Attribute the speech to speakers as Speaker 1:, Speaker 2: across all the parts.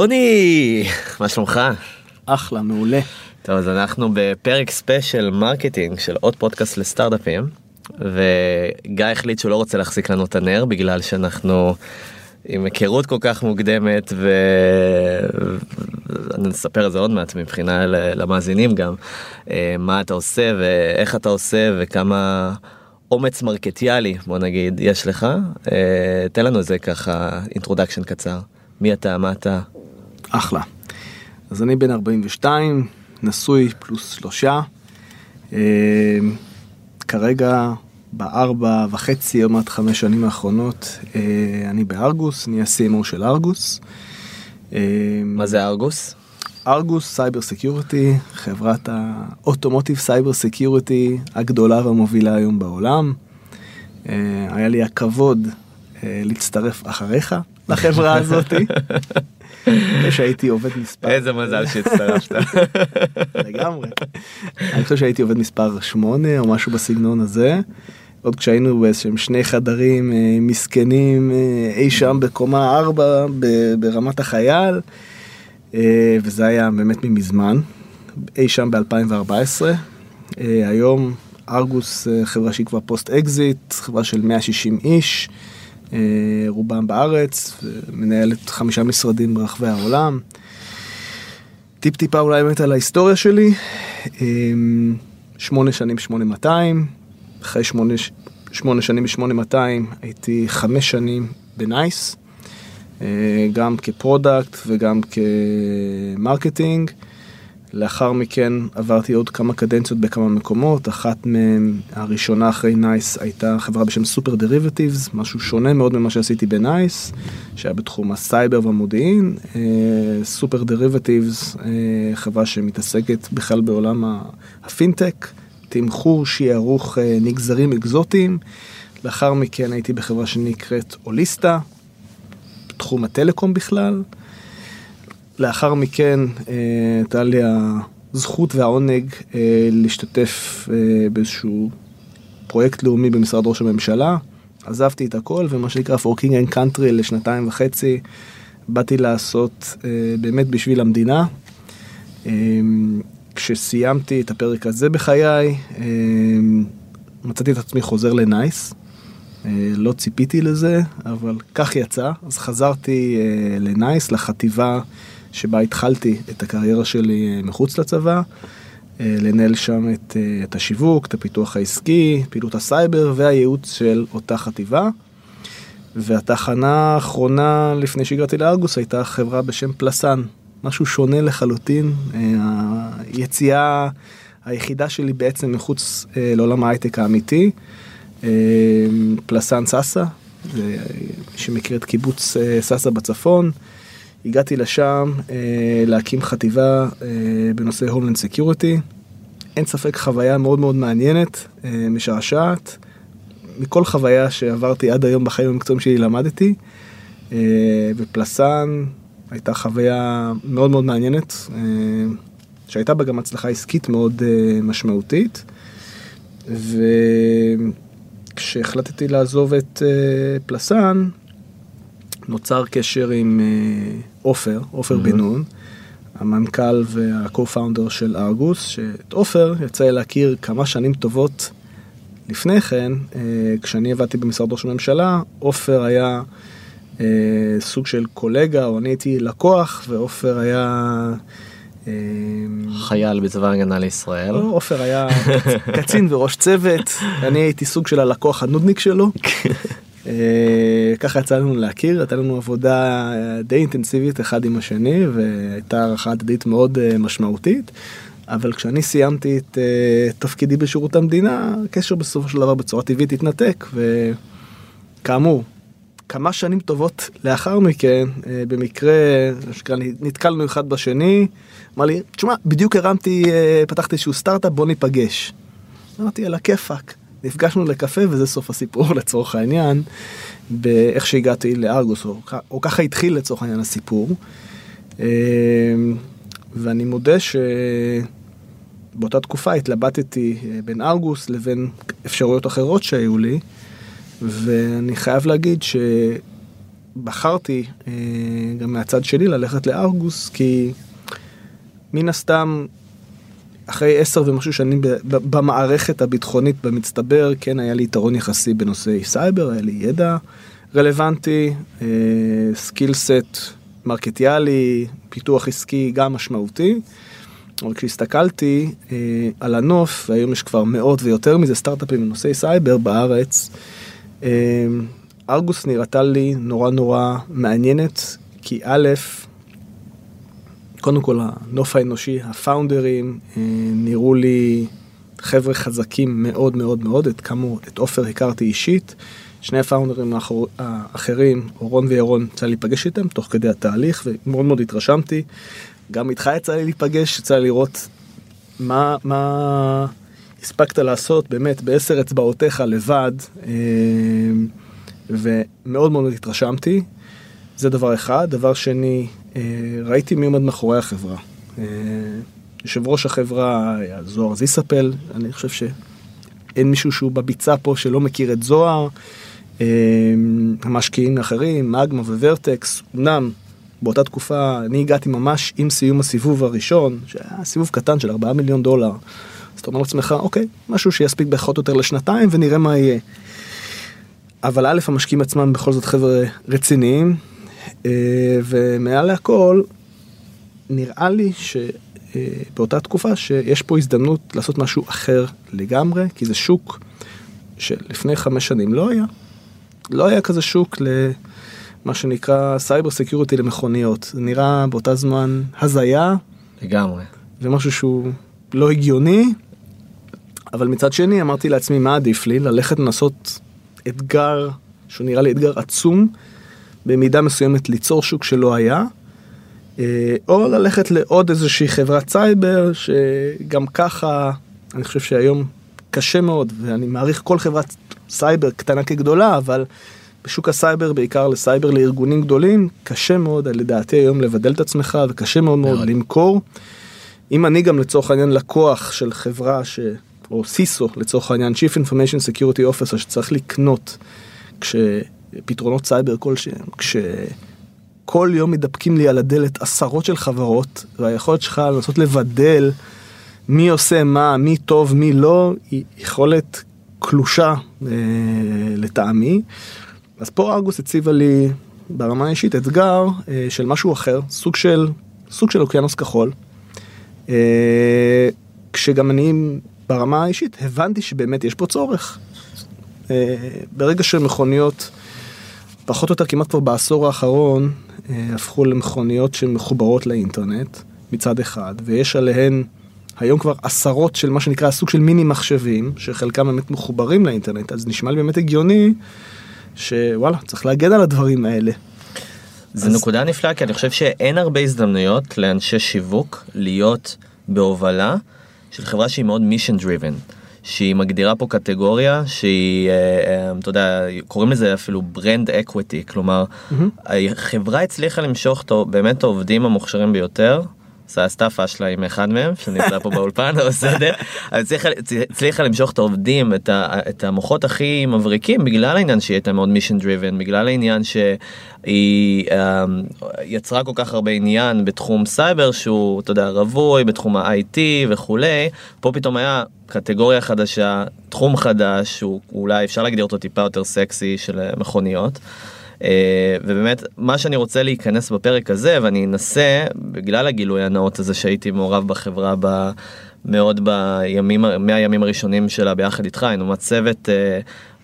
Speaker 1: יוני, מה שלומך?
Speaker 2: אחלה, מעולה.
Speaker 1: טוב, אז אנחנו בפרק special marketing של עוד פודקאסט לסטארט-אפים, וגיא החליט שהוא לא רוצה להחזיק לנו את הנר בגלל שאנחנו עם היכרות כל כך מוקדמת, ואני אספר את זה עוד מעט מבחינה למאזינים גם, אה, מה אתה עושה ואיך אתה עושה וכמה... אומץ מרקטיאלי בוא נגיד יש לך אה, תן לנו איזה ככה introduction קצר מי אתה מה אתה
Speaker 2: אחלה. אז אני בן 42, נשוי פלוס שלושה. אה, כרגע בארבע וחצי, עוד מעט חמש שנים האחרונות, אה, אני בארגוס, אני ה-CMO של ארגוס. אה,
Speaker 1: מה זה ארגוס?
Speaker 2: ארגוס Cyber Security, חברת ה automotive cyber security הגדולה והמובילה היום בעולם. היה לי הכבוד להצטרף אחריך לחברה הזאתי. שהייתי עובד מספר.
Speaker 1: איזה מזל שהצטרפת.
Speaker 2: לגמרי. אני חושב שהייתי עובד מספר 8 או משהו בסגנון הזה. עוד כשהיינו באיזשהם שני חדרים אה, מסכנים אה, אי שם בקומה 4 ברמת החייל אה, וזה היה באמת ממזמן. אי שם ב2014 היום ארגוס חברה שהיא כבר post exit חברה של 160 איש. אה, רובם בארץ, מנהלת חמישה משרדים ברחבי העולם. טיפ טיפה אולי באמת על ההיסטוריה שלי, אה, שמונה שנים 8200, אחרי שמונה, שנים ב-8200 הייתי חמש שנים בנייס, אה, גם כ product וגם כ marketing. לאחר מכן עברתי עוד כמה קדנציות בכמה מקומות, אחת מהן, הראשונה אחרי נייס, הייתה חברה בשם SuperDerivatives, משהו שונה מאוד ממה שעשיתי בנייס, שהיה בתחום הסייבר והמודיעין. SuperDerivatives, חברה שמתעסקת בכלל בעולם הפינטק, תמחור שיערוך אה, נגזרים אקזוטיים. לאחר מכן הייתי בחברה שנקראת הוליסטה, תחום הטלקום בכלל. לאחר מכן אה, הייתה לי הזכות והעונג אה, להשתתף אה, באיזשהו פרויקט לאומי במשרד ראש הממשלה. עזבתי את הכל ומה שנקרא for king and country לשנתיים וחצי. באתי לעשות באמת בשביל המדינה. כשסיימתי את הפרק הזה בחיי, מצאתי את עצמי חוזר לנייס. לא ציפיתי לזה, אבל כך יצא. אז חזרתי לנייס, לחטיבה שבה התחלתי את הקריירה שלי אה, מחוץ לצבא, אה, לנהל שם את, אה, את השיווק, את הפיתוח העסקי, פעילות הסייבר והייעוץ של אותה חטיבה. והתחנה האחרונה לפני שהגעתי לארגוס הייתה חברה בשם פלסן, משהו שונה לחלוטין, היציאה היחידה שלי בעצם מחוץ לעולם ההייטק האמיתי, פלסן סאסא, שמכיר את קיבוץ סאסא בצפון. הגעתי לשם אה, להקים חטיבה אה, בנושא homeland security. אין ספק חוויה מאוד מאוד מעניינת, אה, משעשעת. מכל חוויה שעברתי עד היום בחיים המקצועיים שלי למדתי. אה, ופלסן הייתה חוויה מאוד מאוד מעניינת, אה, שהייתה בה גם הצלחה עסקית מאוד אה, משמעותית. וכשהחלטתי לעזוב את אה, פלסן, נוצר קשר עם אה, עופר, עופר בן נון, המנכ"ל והקו-פאונדר של ארגוס, שאת עופר יצא לי להכיר כמה שנים טובות לפני כן, אה, כשאני עבדתי במשרד ראש הממשלה, עופר היה אה, סוג של קולגה, או אני הייתי לקוח, ועופר היה...
Speaker 1: חייל בצבא ההגנה לישראל.
Speaker 2: לא, עופר היה קצין וראש צוות, אני הייתי סוג של הלקוח הנודניק שלו. אה, ככה יצא לנו להכיר, הייתה לנו עבודה אה, די אינטנסיבית אחד עם השני והייתה הערכה הדדית מאוד אה, משמעותית. אבל כשאני סיימתי את תפקידי בשירות המדינה, הקשר בסופו של דבר בצורה טבעית התנתק וכאמור, כמה שנים טובות לאחר מכן, אה, במקרה, שנקרא, נתקלנו אחד בשני, אמר לי, תשמע, בדיוק הרמתי, אה, פתחתי איזשהו סטארט-אפ, בוא ניפגש. אמרתי, על הכיפאק. נפגשנו לקפה וזה סוף הסיפור לצורך העניין, באיך שהגעתי לארגוס, או, או ככה התחיל לצורך העניין הסיפור. אה, ואני מודה שבאותה תקופה התלבטתי אה, בין ארגוס לבין אפשרויות אחרות שהיו לי, ואני חייב להגיד שבחרתי אה, גם מהצד שלי ללכת לארגוס, כי מן הסתם אחרי עשר ומשהו שנים במערכת הביטחונית במצטבר, כן היה לי יתרון יחסי בנושאי סייבר, היה לי ידע רלוונטי, skill set מרקטיאלי, פיתוח עסקי גם משמעותי. אבל כשהסתכלתי אה, על הנוף, והיום יש כבר מאות ויותר מזה סטארט-אפים בנושאי סייבר בארץ, אה, ארגוס נראתה לי נורא נורא מעניינת, כי א', קודם כל הנוף האנושי, הפאונדרים, אה, נראו לי חבר'ה חזקים מאוד מאוד מאוד, את כאמור, את עופר הכרתי אישית. שני הפאונדרים האחר, האחרים, אורון וירון, יצא לי להיפגש איתם תוך כדי התהליך ומאוד מאוד התרשמתי. גם איתך יצא לי להיפגש, יצא לי לראות מה, מה הספקת לעשות באמת בעשר אצבעותיך לבד, אה, ומאוד מאוד התרשמתי. זה דבר אחד. דבר שני, ראיתי מי עומד מאחורי החברה. אה, יושב ראש החברה היה זוהר זיספל, אני חושב שאין מישהו שהוא בביצה פה שלא מכיר את זוהר. המשקיעים האחרים, מגמה וורטקס, אמנם באותה תקופה אני הגעתי ממש עם סיום הסיבוב הראשון, שהיה סיבוב קטן של 4 מיליון דולר. אז אתה אומר לעצמך, אוקיי, משהו שיספיק פחות או יותר לשנתיים ונראה מה יהיה. אבל א', המשקיעים עצמם בכל זאת חבר'ה רציניים, אה, ומעל לכל, נראה לי שבאותה תקופה שיש פה הזדמנות לעשות משהו אחר לגמרי, כי זה שוק שלפני חמש שנים לא היה. לא היה כזה שוק למה שנקרא cyber security למכוניות. זה נראה באותה זמן הזיה.
Speaker 1: לגמרי.
Speaker 2: ומשהו שהוא לא הגיוני, אבל מצד שני אמרתי לעצמי מה עדיף לי, ללכת לנסות אתגר שהוא נראה לי אתגר עצום, במידה מסוימת ליצור שוק שלא היה, אה, או ללכת לעוד איזושהי חברת סייבר שגם ככה, אני חושב שהיום קשה מאוד, ואני מעריך כל חברת סייבר קטנה כגדולה, אבל בשוק הסייבר, בעיקר לסייבר לארגונים גדולים, קשה מאוד לדעתי היום לבדל את עצמך וקשה מאוד מאוד למכור. אם אני גם לצורך העניין לקוח של חברה ש... או סיסו לצורך העניין, Chief Information Security Officer שצריך לקנות כשפתרונות סייבר כלשהם, כשכל יום מתדפקים לי על הדלת עשרות של חברות והיכולת שלך לנסות לבדל מי עושה מה, מי טוב, מי לא, היא יכולת קלושה אה, לטעמי. אז פה ארגוס הציבה לי ברמה האישית אתגר אה, של משהו אחר, סוג של, סוג של אוקיינוס כחול. אה, כשגם אני ברמה האישית הבנתי שבאמת יש פה צורך. אה, ברגע שמכוניות, פחות או יותר כמעט כבר בעשור האחרון, אה, הפכו למכוניות שמחוברות לאינטרנט מצד אחד, ויש עליהן היום כבר עשרות של מה שנקרא סוג של מיני מחשבים, שחלקם באמת מחוברים לאינטרנט, אז נשמע לי באמת הגיוני שוואלה, צריך להגן על הדברים האלה.
Speaker 1: זה אז... נקודה נפלאה, כי אני חושב שאין הרבה הזדמנויות לאנשי שיווק להיות בהובלה של חברה שהיא מאוד mission driven. שהיא מגדירה פה קטגוריה שהיא, אה, אה, אתה יודע, קוראים לזה אפילו brand equity, כלומר, mm-hmm. החברה הצליחה למשוך באמת העובדים המוכשרים ביותר עשתה פאשלה עם אחד מהם שנמצא פה באולפן או בסדר אבל הצליחה למשוך את העובדים את, המוחות הכי מבריקים בגלל העניין שהיא הייתה מאוד mission driven בגלל העניין שהיא um, יצרה כל כך הרבה עניין בתחום סייבר שהוא אתה יודע רווי בתחום ה-IT וכולי פה פתאום היה קטגוריה חדשה תחום חדש שהוא אולי אפשר להגדיר אותו טיפה יותר סקסי של מכוניות. אה, ובאמת מה שאני רוצה להיכנס בפרק הזה ואני אנסה בגלל הגילוי הנאות הזה שהייתי מעורב בחברה ב... מאוד בימים מהימים הראשונים שלה ביחד איתך היינו מצבת uh,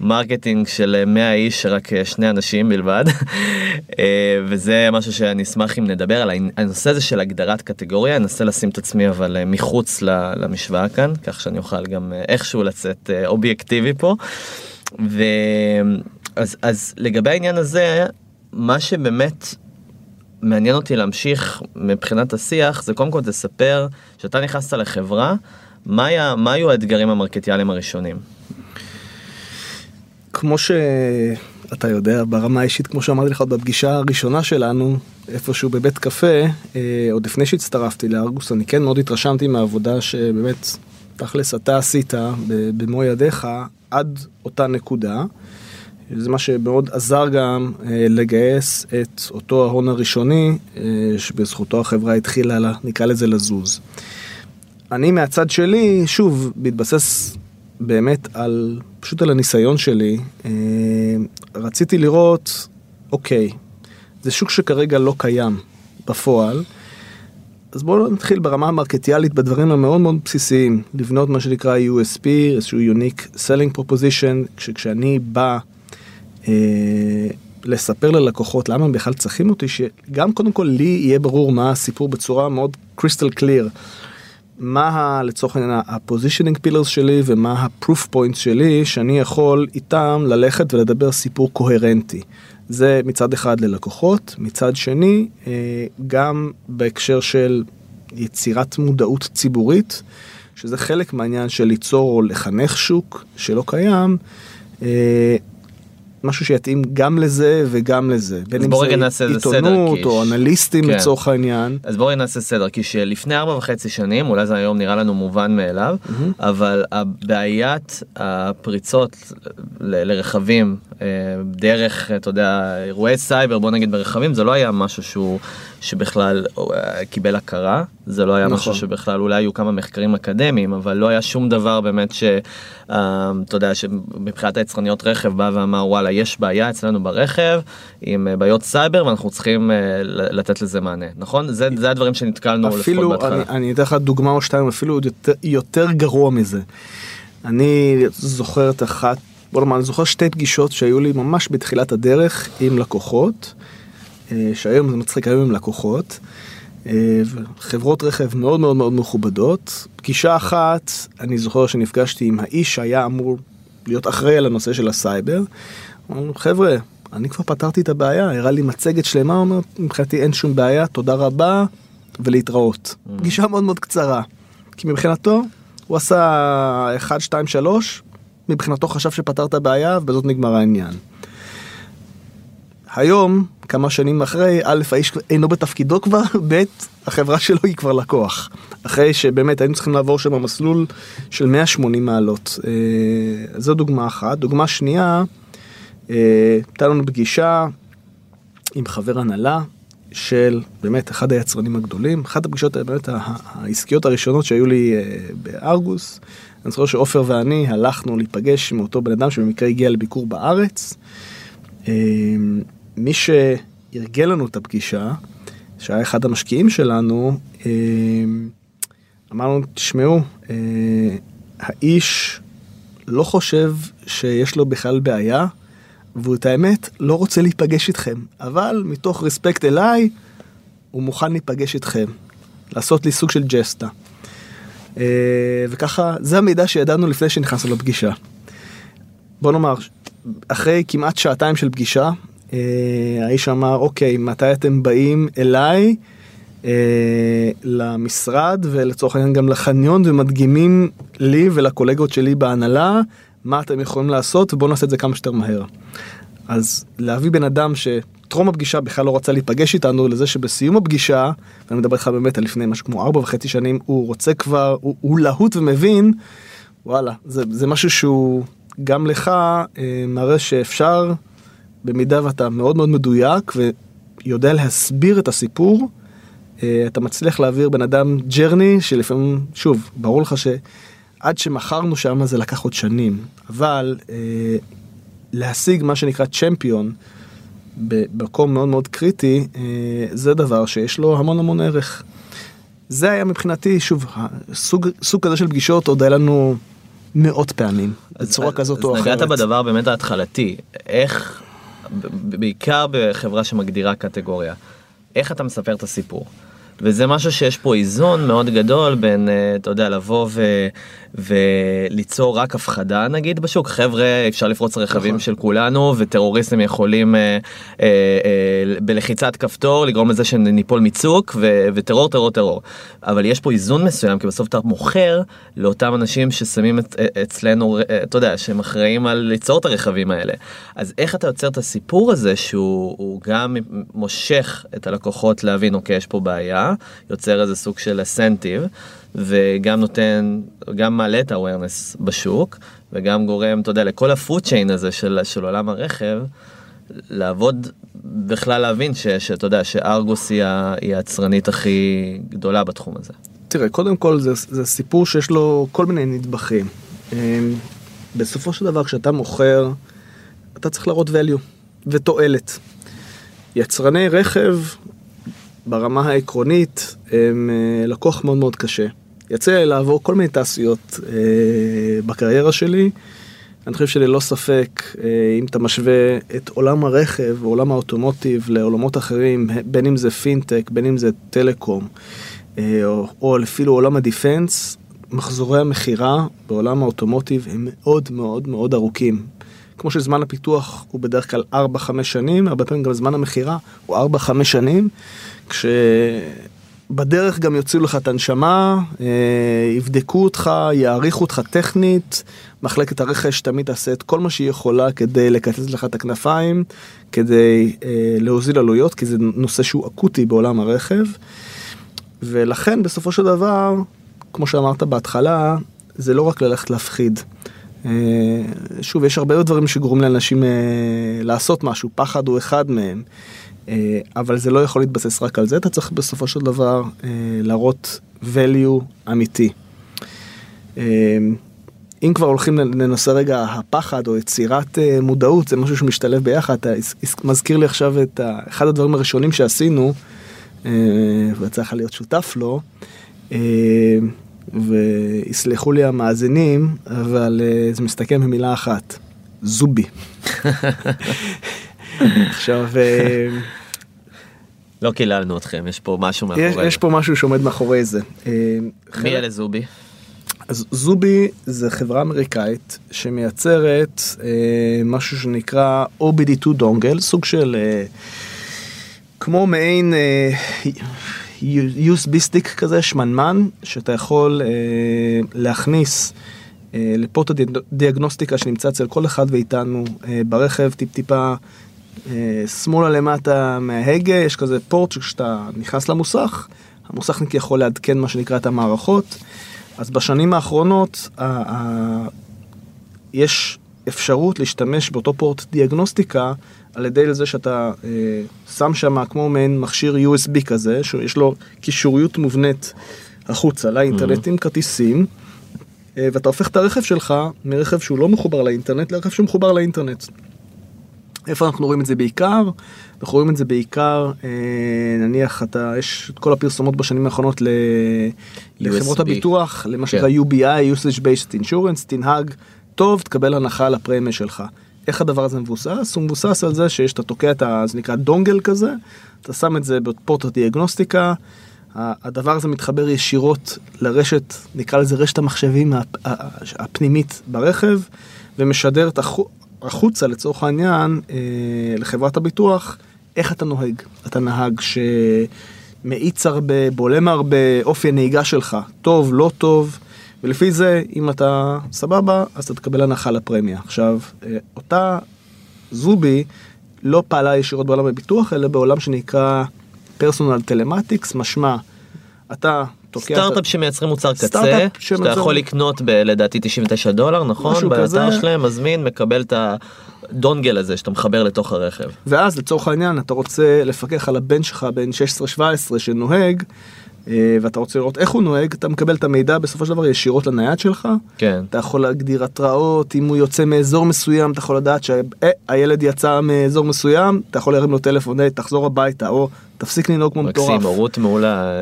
Speaker 1: marketing של 100 איש רק uh, שני אנשים בלבד uh, וזה משהו שאני אשמח אם נדבר על הנושא הזה של הגדרת קטגוריה אנסה לשים את עצמי אבל uh, מחוץ למשוואה כאן כך שאני אוכל גם uh, איכשהו לצאת uh, אובייקטיבי פה. ו... אז, אז לגבי העניין הזה, מה שבאמת מעניין אותי להמשיך מבחינת השיח, זה קודם כל תספר שאתה נכנסת לחברה, מה, היה, מה היו האתגרים המרקטיאליים הראשונים?
Speaker 2: כמו שאתה יודע, ברמה האישית, כמו שאמרתי לך בפגישה הראשונה שלנו, איפשהו בבית קפה, אה, עוד לפני שהצטרפתי לארגוס, אני כן מאוד התרשמתי מהעבודה שבאמת, תכלס, אתה עשית במו ידיך עד אותה נקודה. זה מה שמאוד עזר גם אה, לגייס את אותו ההון הראשוני, אה, שבזכותו החברה התחילה, לה, נקרא לזה, לזוז. אני מהצד שלי, שוב, מתבסס באמת על, פשוט על הניסיון שלי, אה, רציתי לראות, אוקיי, זה שוק שכרגע לא קיים בפועל, אז בואו נתחיל ברמה המרקטיאלית בדברים המאוד מאוד בסיסיים, לבנות מה שנקרא USP, איזשהו Unique Selling Proposition, כשאני בא לספר ללקוחות למה הם בכלל צריכים אותי, שגם קודם כל לי יהיה ברור מה הסיפור בצורה מאוד crystal clear. מה ה, לצורך העניין ה positioning pillars שלי ומה ה proof point שלי שאני יכול איתם ללכת ולדבר סיפור קוהרנטי. זה מצד אחד ללקוחות, מצד שני אה, גם בהקשר של יצירת מודעות ציבורית, שזה חלק מהעניין של ליצור או לחנך שוק שלא קיים. משהו שיתאים גם לזה וגם לזה. בין אם זה עיתונות או אנליסטים כן. לצורך העניין.
Speaker 1: אז בואי נעשה סדר, כי שלפני ארבע וחצי שנים, אולי זה היום נראה לנו מובן מאליו, mm-hmm. אבל בעיית הפריצות ל- לרכבים אה, דרך, אתה יודע, אירועי סייבר, בוא נגיד ברכבים, זה לא היה משהו שהוא, שבכלל אה, קיבל הכרה, זה לא היה נכון. משהו שבכלל, אולי היו כמה מחקרים אקדמיים, אבל לא היה שום דבר באמת ש... אה, אתה יודע, שמבחינת היצרניות רכב בא ואמר, וואלה, יש בעיה אצלנו ברכב עם בעיות סייבר ואנחנו צריכים לתת לזה מענה, נכון? זה, זה הדברים שנתקלנו
Speaker 2: לפחות בהתחלה. אפילו, אני אתן לך דוגמה או שתיים, אפילו יותר, יותר גרוע מזה. אני זוכר את אחת בוא נאמר, אני זוכר שתי פגישות שהיו לי ממש בתחילת הדרך עם לקוחות, אה, שהיום זה מצחיק, היום עם לקוחות, אה, חברות רכב מאוד מאוד מאוד מכובדות. פגישה אחת, אני זוכר שנפגשתי עם האיש שהיה אמור להיות אחראי על הנושא של הסייבר. אמרנו, חבר'ה, אני כבר פתרתי את הבעיה, הראה לי מצגת שלמה, הוא אומר, מבחינתי אין שום בעיה, תודה רבה, ולהתראות. Mm. פגישה מאוד מאוד קצרה, כי מבחינתו, הוא עשה 1, 2, 3, מבחינתו חשב שפתר את הבעיה ובזאת נגמר העניין. היום, כמה שנים אחרי, א', האיש אינו בתפקידו כבר, ב', החברה שלו היא כבר לקוח. אחרי שבאמת היינו צריכים לעבור שם מסלול של 180 מעלות. אה, זו דוגמה אחת. דוגמה שנייה, אה, הייתה לנו פגישה עם חבר הנהלה של באמת אחד היצרנים הגדולים, אחת הפגישות באמת העסקיות הראשונות שהיו לי אה, בארגוס. אני זוכר שעופר ואני הלכנו להיפגש עם אותו בן אדם שבמקרה הגיע לביקור בארץ. מי שארגן לנו את הפגישה, שהיה אחד המשקיעים שלנו, אמ, אמרנו, תשמעו, אה, האיש לא חושב שיש לו בכלל בעיה, והוא את האמת לא רוצה להיפגש איתכם, אבל מתוך רספקט אליי, הוא מוכן להיפגש איתכם, לעשות לי סוג של ג'סטה. אה, וככה, זה המידע שידענו לפני שנכנסנו לפגישה. בוא נאמר, אחרי כמעט שעתיים של פגישה, אה, האיש אמר, אוקיי, מתי אתם באים אליי אה, למשרד ולצורך העניין גם לחניון ומדגימים לי ולקולגות שלי בהנהלה מה אתם יכולים לעשות ובואו נעשה את זה כמה שיותר מהר. אז להביא בן אדם ש... טרום הפגישה בכלל לא רצה להיפגש איתנו, לזה שבסיום הפגישה, ואני מדבר איתך באמת על לפני משהו כמו ארבע וחצי שנים, הוא רוצה כבר, הוא, הוא להוט ומבין, וואלה, זה, זה משהו שהוא גם לך אה, מראה שאפשר, במידה ואתה מאוד מאוד מדויק ויודע להסביר את הסיפור, אה, אתה מצליח להעביר בן אדם ג'רני שלפעמים, שוב, ברור לך שעד שמכרנו שם זה לקח עוד שנים, אבל אה, להשיג מה שנקרא צ'מפיון, במקום מאוד מאוד קריטי, אה, זה דבר שיש לו המון המון ערך. זה היה מבחינתי, שוב, סוג, סוג כזה של פגישות עוד היה לנו מאות פעמים, בצורה כזאת או אחרת.
Speaker 1: אז נגעת בדבר באמת ההתחלתי, איך, בעיקר בחברה שמגדירה קטגוריה, איך אתה מספר את הסיפור? וזה משהו שיש פה איזון מאוד גדול בין, אה, אתה יודע, לבוא ו, וליצור רק הפחדה נגיד בשוק. חבר'ה, אפשר לפרוץ רכבים
Speaker 2: נכון.
Speaker 1: של כולנו, וטרוריסטים יכולים אה, אה, אה, בלחיצת כפתור לגרום לזה שניפול מצוק, ו, וטרור, טרור, טרור. אבל יש פה איזון מסוים, כי בסוף אתה מוכר לאותם אנשים ששמים את, אה, אצלנו, אה, אתה יודע, שהם אחראים על ליצור את הרכבים האלה. אז איך אתה יוצר את הסיפור הזה שהוא הוא גם מושך את הלקוחות להבין, אוקיי, יש פה בעיה, יוצר איזה סוג של אסנטיב, וגם נותן, גם מעלה את ה-awareness בשוק, וגם גורם, אתה יודע, לכל הפוד צ'יין הזה של, של עולם הרכב, לעבוד, בכלל להבין שאתה יודע, שארגוס היא היא היצרנית הכי גדולה בתחום הזה.
Speaker 2: תראה, קודם כל זה, זה סיפור שיש לו כל מיני נדבכים. אמ, בסופו של דבר כשאתה מוכר, אתה צריך להראות value ותועלת. יצרני רכב, ברמה העקרונית, הם אה, לקוח מאוד מאוד קשה. יצא לעבור כל מיני תעשיות אה, בקריירה שלי. אני חושב שללא ספק, אה, אם אתה משווה את עולם הרכב ועולם האוטומוטיב לעולמות אחרים, בין אם זה פינטק, בין אם זה טלקום, אה, או, או אפילו עולם הדיפנס, מחזורי המכירה בעולם האוטומוטיב הם מאוד מאוד מאוד ארוכים. כמו שזמן הפיתוח הוא בדרך כלל 4-5 שנים, הרבה פעמים גם זמן המכירה הוא 4-5 שנים, כשבדרך גם יוציאו לך את הנשמה, אה, יבדקו אותך, יעריכו אותך טכנית, מחלקת הרכש תמיד תעשה את כל מה שהיא יכולה כדי לקצץ לך את הכנפיים, כדי אה, להוזיל עלויות, כי זה נושא שהוא אקוטי בעולם הרכב. ולכן בסופו של דבר, כמו שאמרת בהתחלה, זה לא רק ללכת להפחיד. אה, שוב, יש הרבה דברים שגורמים לאנשים אה, לעשות משהו, פחד הוא אחד מהם, אבל זה לא יכול להתבסס רק על זה, אתה צריך בסופו של דבר אה, להראות value אמיתי. אה, אם כבר הולכים לנושא רגע הפחד או יצירת אה, מודעות, זה משהו שמשתלב ביחד. אתה מזכיר לי עכשיו את אחד הדברים הראשונים שעשינו, אה, ויצא לך להיות שותף לו, אה, ויסלחו לי המאזינים, אבל אה, זה מסתכם במילה אחת, זובי. עכשיו, אה,
Speaker 1: לא קיללנו אתכם, יש פה משהו
Speaker 2: יש,
Speaker 1: מאחורי.
Speaker 2: יש פה משהו שעומד מאחורי זה. אה,
Speaker 1: מי אלה זובי?
Speaker 2: אז זובי זה חברה אמריקאית שמייצרת אה, משהו שנקרא OBD2 דונגל, סוג של אה, כמו מעין אה, USB סטיק כזה, שמנמן, שאתה יכול אה, להכניס אה, לפורט הדיאגנוסטיקה שנמצא אצל כל אחד מאיתנו אה, ברכב, טיפ-טיפה אה, שמאלה למטה מההגה, יש כזה פורט שכשאתה נכנס למוסך, המוסכניק יכול לעדכן מה שנקרא את המערכות. אז בשנים האחרונות יש אפשרות להשתמש באותו פורט דיאגנוסטיקה על ידי זה שאתה אה, שם שם כמו מעין מכשיר USB כזה, שיש לו קישוריות מובנית החוצה לאינטרנט עם כרטיסים, אה, ואתה הופך את הרכב שלך מרכב שהוא לא מחובר לאינטרנט לרכב שהוא מחובר לאינטרנט. איפה אנחנו רואים את זה בעיקר? אנחנו רואים את זה בעיקר, אה, נניח אתה, יש את כל הפרסומות בשנים האחרונות ל, לחברות. הביטוח, למה
Speaker 1: כן.
Speaker 2: שנקרא UBI, usage based insurance, תנהג טוב, תקבל הנחה על הפרמיה שלך. איך הדבר הזה מבוסס? הוא מבוסס על זה שיש, אתה תוקע את ה... זה נקרא דונגל כזה, אתה שם את זה בפורט הדיאגנוסטיקה, הדבר הזה מתחבר ישירות לרשת, נקרא לזה רשת המחשבים הפנימית ברכב, ומשדר את החוצה לצורך העניין אה, לחברת הביטוח, איך אתה נוהג. אתה נהג שמאיץ הרבה, בולם הרבה, אופי הנהיגה שלך, טוב, לא טוב, ולפי זה, אם אתה סבבה, אז אתה תקבל הנחה לפרמיה. עכשיו, אה, אותה זובי לא פעלה ישירות בעולם הביטוח, אלא בעולם שנקרא פרסונל טלמטיקס, משמע, אתה
Speaker 1: סטארט-אפ שמייצרים מוצר קצה, שאתה יכול לקנות בלדעתי 99 דולר, נכון?
Speaker 2: משהו
Speaker 1: באתר. שלהם, מזמין, מקבל את הדונגל הזה שאתה מחבר לתוך הרכב.
Speaker 2: ואז לצורך העניין אתה רוצה לפקח על הבן שלך בן 16-17 שנוהג, אה, ואתה רוצה לראות איך הוא נוהג, אתה מקבל את המידע בסופו של דבר ישירות לנייד שלך.
Speaker 1: כן.
Speaker 2: אתה יכול להגדיר התראות, אם הוא יוצא מאזור מסוים, אתה יכול לדעת שהילד יצא מאזור מסוים, אתה יכול להרים לו טלפון, "היי, תחזור הביתה, או תפסיק לנהוג כמו מטורף.
Speaker 1: מקסים, הורות מעולה.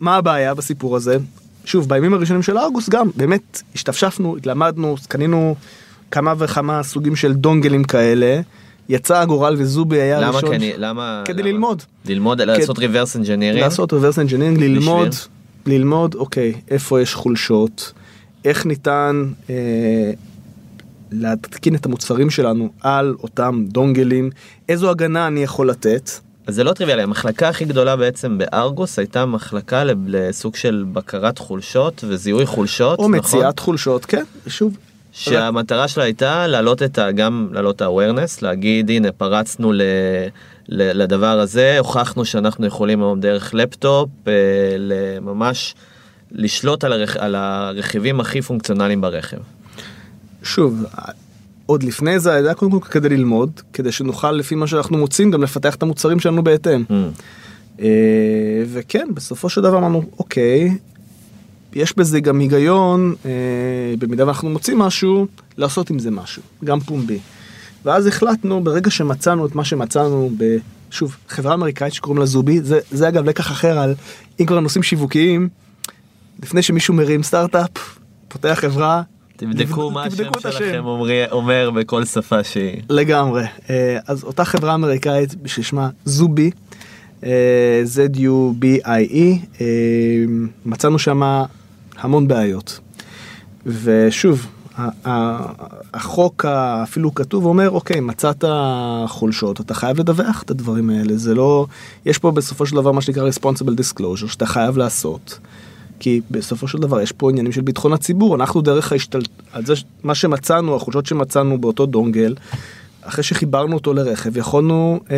Speaker 2: מה הבעיה בסיפור הזה? שוב, בימים הראשונים של אוגוסט גם, באמת, השתפשפנו, התלמדנו, קנינו כמה וכמה סוגים של דונגלים כאלה, יצא הגורל וזובי היה
Speaker 1: למה
Speaker 2: הראשון. ש-
Speaker 1: למה?
Speaker 2: כדי
Speaker 1: למה?
Speaker 2: ללמוד.
Speaker 1: ללמוד, לעשות reverse engineering?
Speaker 2: לעשות reverse engineering, ללמוד,
Speaker 1: בשביל?
Speaker 2: ללמוד, אוקיי, איפה יש חולשות, איך ניתן אה, להתקין את המוצרים שלנו על אותם דונגלים, איזו הגנה אני יכול לתת.
Speaker 1: אז זה לא טריוויאלי, המחלקה הכי גדולה בעצם בארגוס הייתה מחלקה לסוג של בקרת חולשות וזיהוי חולשות,
Speaker 2: או
Speaker 1: נכון?
Speaker 2: מציאת חולשות, כן, שוב.
Speaker 1: שהמטרה שלה הייתה להעלות את ה... גם להעלות את ה-awareness, להגיד הנה פרצנו ל... ל- לדבר הזה, הוכחנו שאנחנו יכולים היום דרך לפטופ אה, ל- ממש לשלוט על, הרכ... על הרכיבים הכי פונקציונליים ברכב.
Speaker 2: שוב, עוד לפני זה היה קודם כל כדי ללמוד, כדי שנוכל לפי מה שאנחנו מוצאים גם לפתח את המוצרים שלנו בהתאם.
Speaker 1: Mm.
Speaker 2: אה, וכן, בסופו של דבר אמרנו, אוקיי, יש בזה גם היגיון, אה, במידה ואנחנו מוצאים משהו, לעשות עם זה משהו, גם פומבי. ואז החלטנו, ברגע שמצאנו את מה שמצאנו ב... שוב, חברה אמריקאית שקוראים לה זובי, זה, זה אגב לקח אחר על, אם כבר נושאים שיווקיים, לפני שמישהו מרים סטארט-אפ, פותח חברה,
Speaker 1: תבדקו מה השם. שלכם אומר, אומר בכל שפה שהיא.
Speaker 2: לגמרי. אה, אז אותה חברה אמריקאית ששמה זובי, אה, Z-U-B-I-E, אה, מצאנו שם המון בעיות. ושוב, החוק אפילו כתוב אומר אוקיי מצאת חולשות אתה חייב לדווח את הדברים האלה זה לא יש פה בסופו של דבר מה שנקרא responsible disclosure שאתה חייב לעשות. כי בסופו של דבר יש פה עניינים של ביטחון הציבור. אנחנו דרך ההשתלט... על זה מה שמצאנו החולשות שמצאנו באותו דונגל. אחרי שחיברנו אותו לרכב יכולנו אה,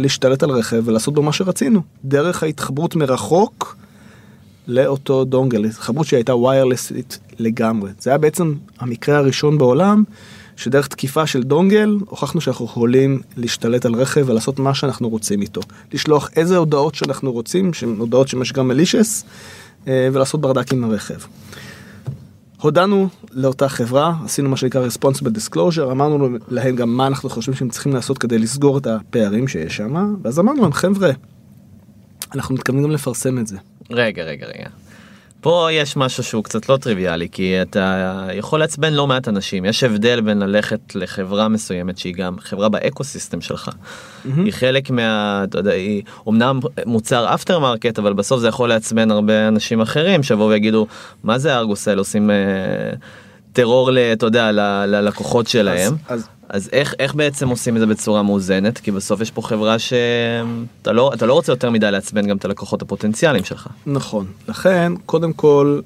Speaker 2: להשתלט על רכב ולעשות בו מה שרצינו. דרך ההתחברות מרחוק לאותו דונגל. התחברות שהייתה ויירלסית לגמרי. זה היה בעצם המקרה הראשון בעולם שדרך תקיפה של דונגל הוכחנו שאנחנו יכולים להשתלט על רכב ולעשות מה שאנחנו רוצים איתו. לשלוח איזה הודעות שאנחנו רוצים שהן הודעות שיש גם מלישס ולעשות ברדק עם הרכב. הודענו לאותה חברה, עשינו מה שנקרא responsible disclosure, אמרנו להם גם מה אנחנו חושבים שהם צריכים לעשות כדי לסגור את הפערים שיש שם, ואז אמרנו להם חבר'ה, אנחנו מתכוונים גם לפרסם את זה.
Speaker 1: רגע, רגע, רגע. פה יש משהו שהוא קצת לא טריוויאלי, כי אתה יכול לעצבן לא מעט אנשים. יש הבדל בין ללכת לחברה מסוימת שהיא גם חברה בה ecosystem שלך. היא חלק מה... אתה יודע, היא אומנם מוצר after market, אבל בסוף זה יכול לעצבן הרבה אנשים אחרים שיבואו ויגידו, מה זה ארגוס האלה עושים אה, טרור, אתה יודע, ללקוחות שלהם.
Speaker 2: אז,
Speaker 1: אז איך, איך בעצם עושים את זה בצורה מאוזנת? כי בסוף יש פה חברה שאתה לא, אתה לא רוצה יותר מדי לעצבן גם את הלקוחות הפוטנציאליים שלך.
Speaker 2: נכון, לכן קודם כל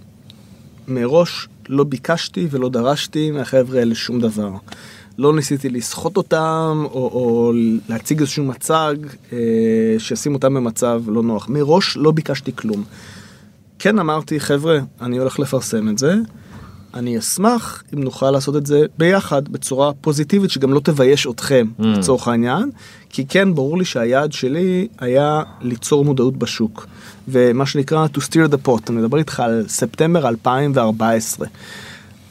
Speaker 2: מראש לא ביקשתי ולא דרשתי מהחבר'ה האלה שום דבר. לא ניסיתי לסחוט אותם או, או להציג איזשהו מצג אה, שישים אותם במצב לא נוח. מראש לא ביקשתי כלום. כן אמרתי חבר'ה אני הולך לפרסם את זה. אני אשמח אם נוכל לעשות את זה ביחד בצורה פוזיטיבית שגם לא תבייש אתכם
Speaker 1: Mm.
Speaker 2: לצורך העניין כי כן ברור לי שהיעד שלי היה ליצור מודעות בשוק ומה שנקרא to steer the pot אני מדבר איתך על ספטמבר 2014.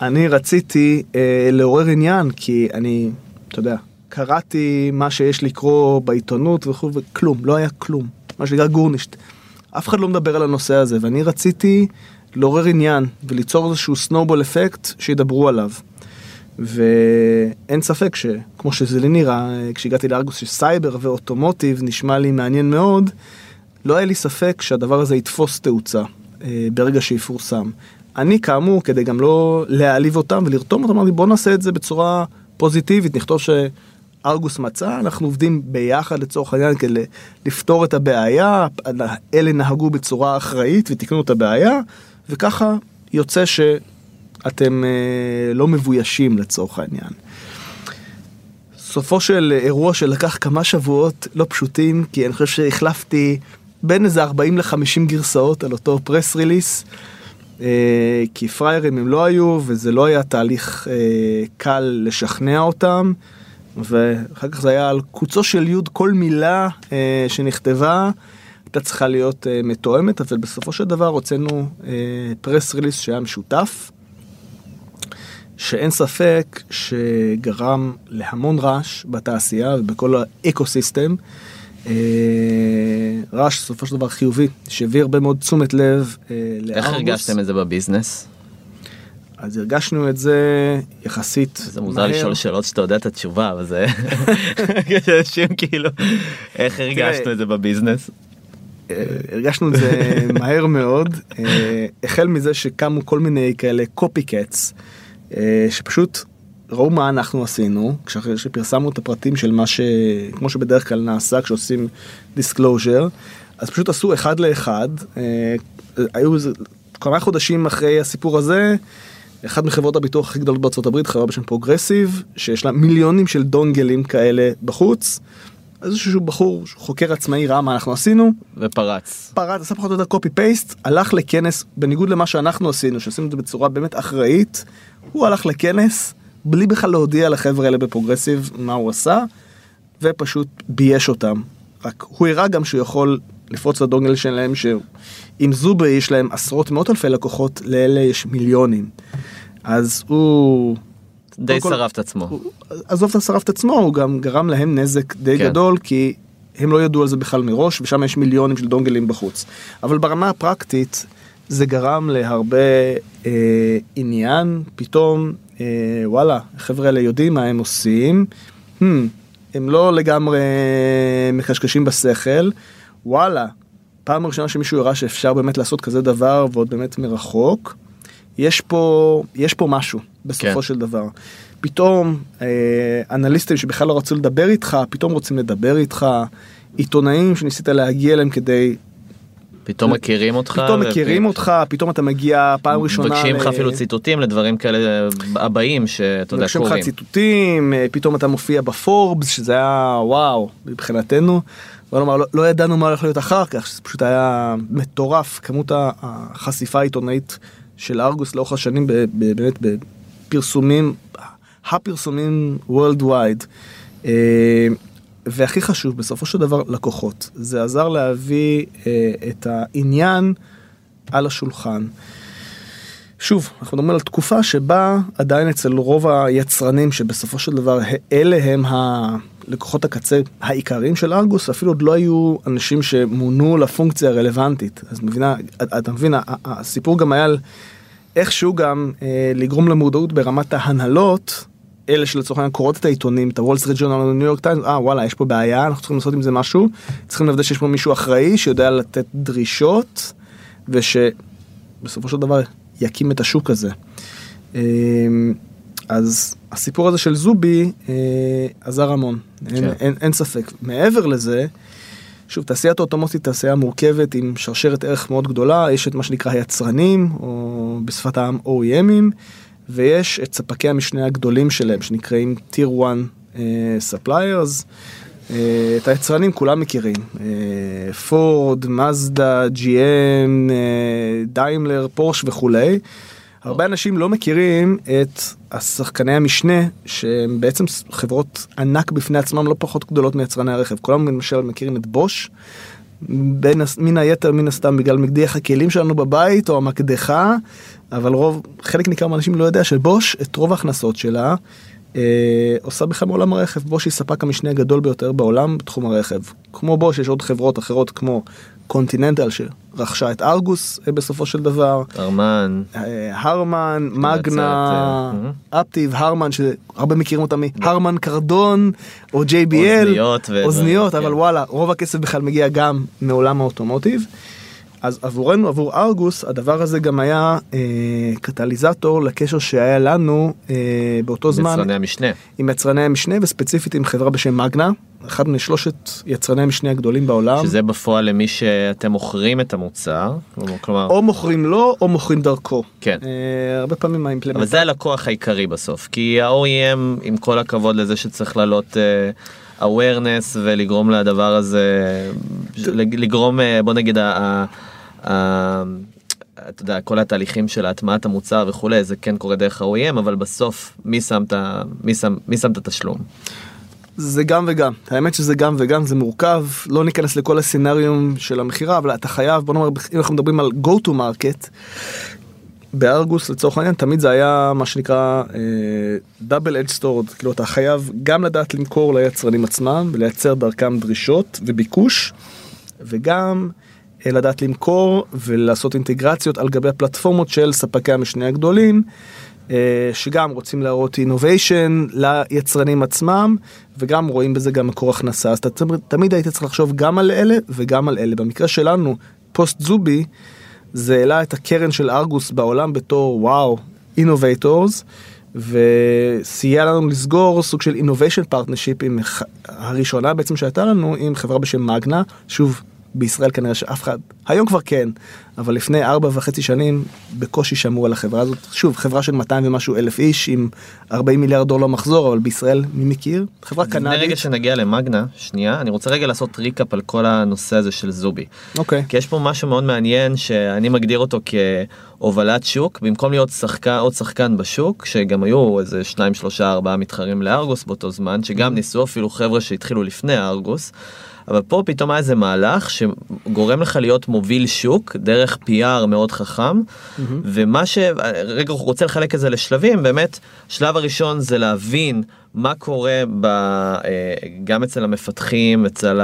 Speaker 2: אני רציתי אה, לעורר עניין כי אני אתה יודע קראתי מה שיש לקרוא בעיתונות וכו' וכלום לא היה כלום מה שנקרא גורנישט. אף אחד לא מדבר על הנושא הזה ואני רציתי לעורר עניין וליצור איזשהו סנובול אפקט שידברו עליו. ואין ספק שכמו שזה לי נראה כשהגעתי לארגוס שסייבר ואוטומוטיב נשמע לי מעניין מאוד לא היה לי ספק שהדבר הזה יתפוס תאוצה אה, ברגע שיפורסם. אני כאמור כדי גם לא להעליב אותם ולרתום אותם אמרתי בוא נעשה את זה בצורה פוזיטיבית נכתוב שארגוס מצא אנחנו עובדים ביחד לצורך העניין כדי לפתור את הבעיה אלה נהגו בצורה אחראית ותיקנו את הבעיה וככה יוצא שאתם אה, לא מבוישים לצורך העניין. סופו של אירוע שלקח כמה שבועות לא פשוטים כי אני חושב שהחלפתי בין איזה 40 ל-50 גרסאות על אותו פרס ריליס. אה, כי פריירים הם לא היו וזה לא היה תהליך אה, קל לשכנע אותם ואחר כך זה היה על קוצו של יוד כל מילה אה, שנכתבה הייתה צריכה להיות אה, מתואמת אבל בסופו של דבר הוצאנו אה, פרס ריליס שהיה משותף. שאין ספק שגרם להמון רעש בתעשייה ובכל האקו סיסטם. אה, רעש בסופו של דבר חיובי שהביא הרבה מאוד תשומת לב אה, לארגוס.
Speaker 1: איך הרגשתם את זה בביזנס?
Speaker 2: אז הרגשנו את זה יחסית
Speaker 1: זה מוזר לשאול שאלות שאתה יודע את התשובה, אבל זה... אנשים כאילו, איך הרגשנו את זה ב business?
Speaker 2: אה, הרגשנו את זה מהר מאוד, אה, החל מזה שקמו כל מיני כאלה copycats, שפשוט ראו מה אנחנו עשינו, כשאחרי שפרסמנו את הפרטים של מה ש... כמו שבדרך כלל נעשה כשעושים disclosure, אז פשוט עשו אחד לאחד, אה, היו איזה כמה חודשים אחרי הסיפור הזה, אחת מחברות הביטוח הכי גדולות בארצות הברית, חברה בשם פרוגרסיב, שיש לה מיליונים של דונגלים כאלה בחוץ. איזשהו בחור, חוקר עצמאי, ראה מה אנחנו עשינו.
Speaker 1: ופרץ.
Speaker 2: פרץ, עשה פחות או יותר copy paste, הלך לכנס, בניגוד למה שאנחנו עשינו, שעשינו את זה בצורה באמת אחראית, הוא הלך לכנס, בלי בכלל להודיע לחבר'ה האלה בפרוגרסיב מה הוא עשה, ופשוט בייש אותם. רק הוא הראה גם שהוא יכול לפרוץ לדונגל שלהם, שעם זובי יש להם עשרות מאות אלפי לקוחות, לאלה יש מיליונים. אז הוא...
Speaker 1: די שרף את עצמו.
Speaker 2: הוא- עזוב את השרף את עצמו, הוא גם גרם להם נזק די
Speaker 1: כן.
Speaker 2: גדול, כי הם לא ידעו על זה בכלל מראש, ושם יש מיליונים של דונגלים בחוץ. אבל ברמה הפרקטית, זה גרם להרבה אה, עניין, פתאום, אה, וואלה, החבר'ה האלה יודעים מה הם עושים, hmm, הם לא לגמרי מקשקשים בשכל, וואלה, פעם ראשונה שמישהו הראה שאפשר באמת לעשות כזה דבר, ועוד באמת מרחוק, יש פה, יש פה משהו בסופו
Speaker 1: כן.
Speaker 2: של דבר. פתאום אה, אנליסטים שבכלל לא רצו לדבר איתך, פתאום רוצים לדבר איתך, עיתונאים שניסית להגיע אליהם כדי,
Speaker 1: פתאום מכירים אותך.
Speaker 2: פתאום
Speaker 1: ו-
Speaker 2: מכירים אותך, פתאום אתה מגיע פעם ראשונה,
Speaker 1: מבקשים לך
Speaker 2: ל-
Speaker 1: אפילו ציטוטים לדברים כאלה הבאים שאתה יודע
Speaker 2: מבקשים לך. ציטוטים, אה, פתאום אתה מופיע בפורבס, שזה היה וואו מבחינתנו. בוא נאמר, לא, לא ידענו מה הולך להיות אחר כך, שזה פשוט היה מטורף, כמות החשיפה העיתונאית של ארגוס לאורך השנים, באמת בפרסומים, הפרסומים worldwide. אה, והכי חשוב, בסופו של דבר, לקוחות. זה עזר להביא אה, את העניין על השולחן. שוב, אנחנו מדברים על תקופה שבה עדיין אצל רוב היצרנים שבסופו של דבר אלה הם הלקוחות הקצה העיקריים של ארגוס, אפילו עוד לא היו אנשים שמונו לפונקציה הרלוונטית. אז מבינה, אתה מבין, הסיפור גם היה איכשהו גם אה, לגרום למודעות ברמת ההנהלות, אלה שלצורך העניין קוראות את העיתונים, את הוול סטריט ג'ורנל, ניו יורק טיימס, אה וואלה, יש פה בעיה, אנחנו צריכים לעשות עם זה משהו, צריכים לוודא שיש פה מישהו אחראי שיודע לתת דרישות, ושבסופו של דבר יקים את השוק הזה. אמ, אז הסיפור הזה של זובי אה, עזר המון, אין,
Speaker 1: כן.
Speaker 2: אין, אין ספק. מעבר לזה, שוב, תעשיית האוטומטית תעשייה מורכבת עם שרשרת ערך מאוד גדולה, יש את מה שנקרא היצרנים, או בשפת העם OEMים, ויש את ספקי המשנה הגדולים שלהם, שנקראים Tier 1 uh, Suppliers. Uh, את היצרנים כולם מכירים, פורד, מזדה, GM, דיימלר, פורש וכולי. הרבה אנשים לא מכירים את השחקני המשנה שהם בעצם חברות ענק בפני עצמם לא פחות גדולות מיצרני הרכב. כולם למשל מכירים את בוש, בין, מן היתר מן הסתם בגלל מגדיח הכלים שלנו בבית או המקדחה, אבל רוב, חלק ניכר מהאנשים לא יודע שבוש את רוב ההכנסות שלה אה, עושה בכלל מעולם הרכב. בוש היא ספק המשנה הגדול ביותר בעולם בתחום הרכב. כמו בוש יש עוד חברות אחרות כמו קונטיננטל שרכשה את ארגוס אה, בסופו של דבר.
Speaker 1: ארמן.
Speaker 2: אה, הרמן, מגנה,
Speaker 1: אה,
Speaker 2: אפטיב, הרמן, שהרבה מכירים אותם מהרמן קרדון או JBL,
Speaker 1: אוזניות
Speaker 2: אוזניות,
Speaker 1: כן.
Speaker 2: אבל וואלה, רוב הכסף בכלל מגיע גם מעולם האוטומוטיב. אז עבורנו, עבור ארגוס, הדבר הזה גם היה אה, קטליזטור לקשר שהיה לנו אה, באותו זמן
Speaker 1: יצרני המשנה.
Speaker 2: עם יצרני המשנה וספציפית עם חברה בשם מגנה, אחד משלושת יצרני המשנה הגדולים בעולם.
Speaker 1: שזה בפועל למי שאתם מוכרים את המוצר. כלומר,
Speaker 2: או מוכרים לו או מוכרים דרכו.
Speaker 1: כן.
Speaker 2: אה, הרבה פעמים
Speaker 1: אבל
Speaker 2: האימפלמנט...
Speaker 1: זה הלקוח העיקרי בסוף כי ה-OEM עם כל הכבוד לזה שצריך לעלות uh, awareness ולגרום לדבר הזה לגרום אה, בוא נגיד אתה יודע כל התהליכים של הטמעת המוצר וכולי זה כן קורה דרך ה-OEM אבל בסוף מי שם את התשלום.
Speaker 2: זה גם וגם. האמת שזה גם וגם, זה מורכב. לא ניכנס לכל הסצנריום של המכירה, אבל אתה חייב, בוא נאמר, אם אנחנו מדברים על go to market, בארגוס לצורך העניין תמיד זה היה מה שנקרא double edged sword כאילו אתה חייב גם לדעת למכור ליצרנים עצמם ולייצר דרכם דרישות וביקוש וגם לדעת למכור ולעשות אינטגרציות על גבי הפלטפורמות של ספקי המשנה הגדולים אה, שגם רוצים להראות innovation ליצרנים עצמם, וגם רואים בזה גם מקור הכנסה, אז אתה תמיד- היית צריך לחשוב גם על אלה וגם על אלה. במקרה שלנו, פוסט זובי, זה העלה את הקרן של ארגוס בעולם בתור וואו, innovators, וסייע לנו לסגור סוג של innovation partnership עם הראשונה בעצם שהייתה לנו עם חברה בשם מגנה, שוב, בישראל כנראה שאף אחד, היום כבר כן, אבל לפני ארבע וחצי שנים בקושי שמעו על החברה הזאת, שוב, חברה של 200 ומשהו אלף איש עם 40 מיליארד דולר מחזור, אבל בישראל מי מכיר? חברה
Speaker 1: לפני
Speaker 2: קנדית.
Speaker 1: רגע שנגיע למאגנה, שנייה, אני רוצה רגע לעשות ריקאפ על כל הנושא הזה של זובי.
Speaker 2: אוקיי.
Speaker 1: כי יש פה משהו מאוד מעניין שאני מגדיר אותו כהובלת שוק, במקום להיות שחקן, עוד שחקן בשוק, שגם היו איזה שניים, שלושה, ארבעה מתחרים לארגוס באותו זמן, שגם ניסו אפילו חבר'ה שהתחילו לפני ארגוס. אבל פה פתאום היה איזה מהלך שגורם לך להיות מוביל שוק דרך PR מאוד חכם ומה ש... רגע רוצה לחלק את זה לשלבים באמת שלב הראשון זה להבין מה קורה ב... אה, גם אצל המפתחים אצל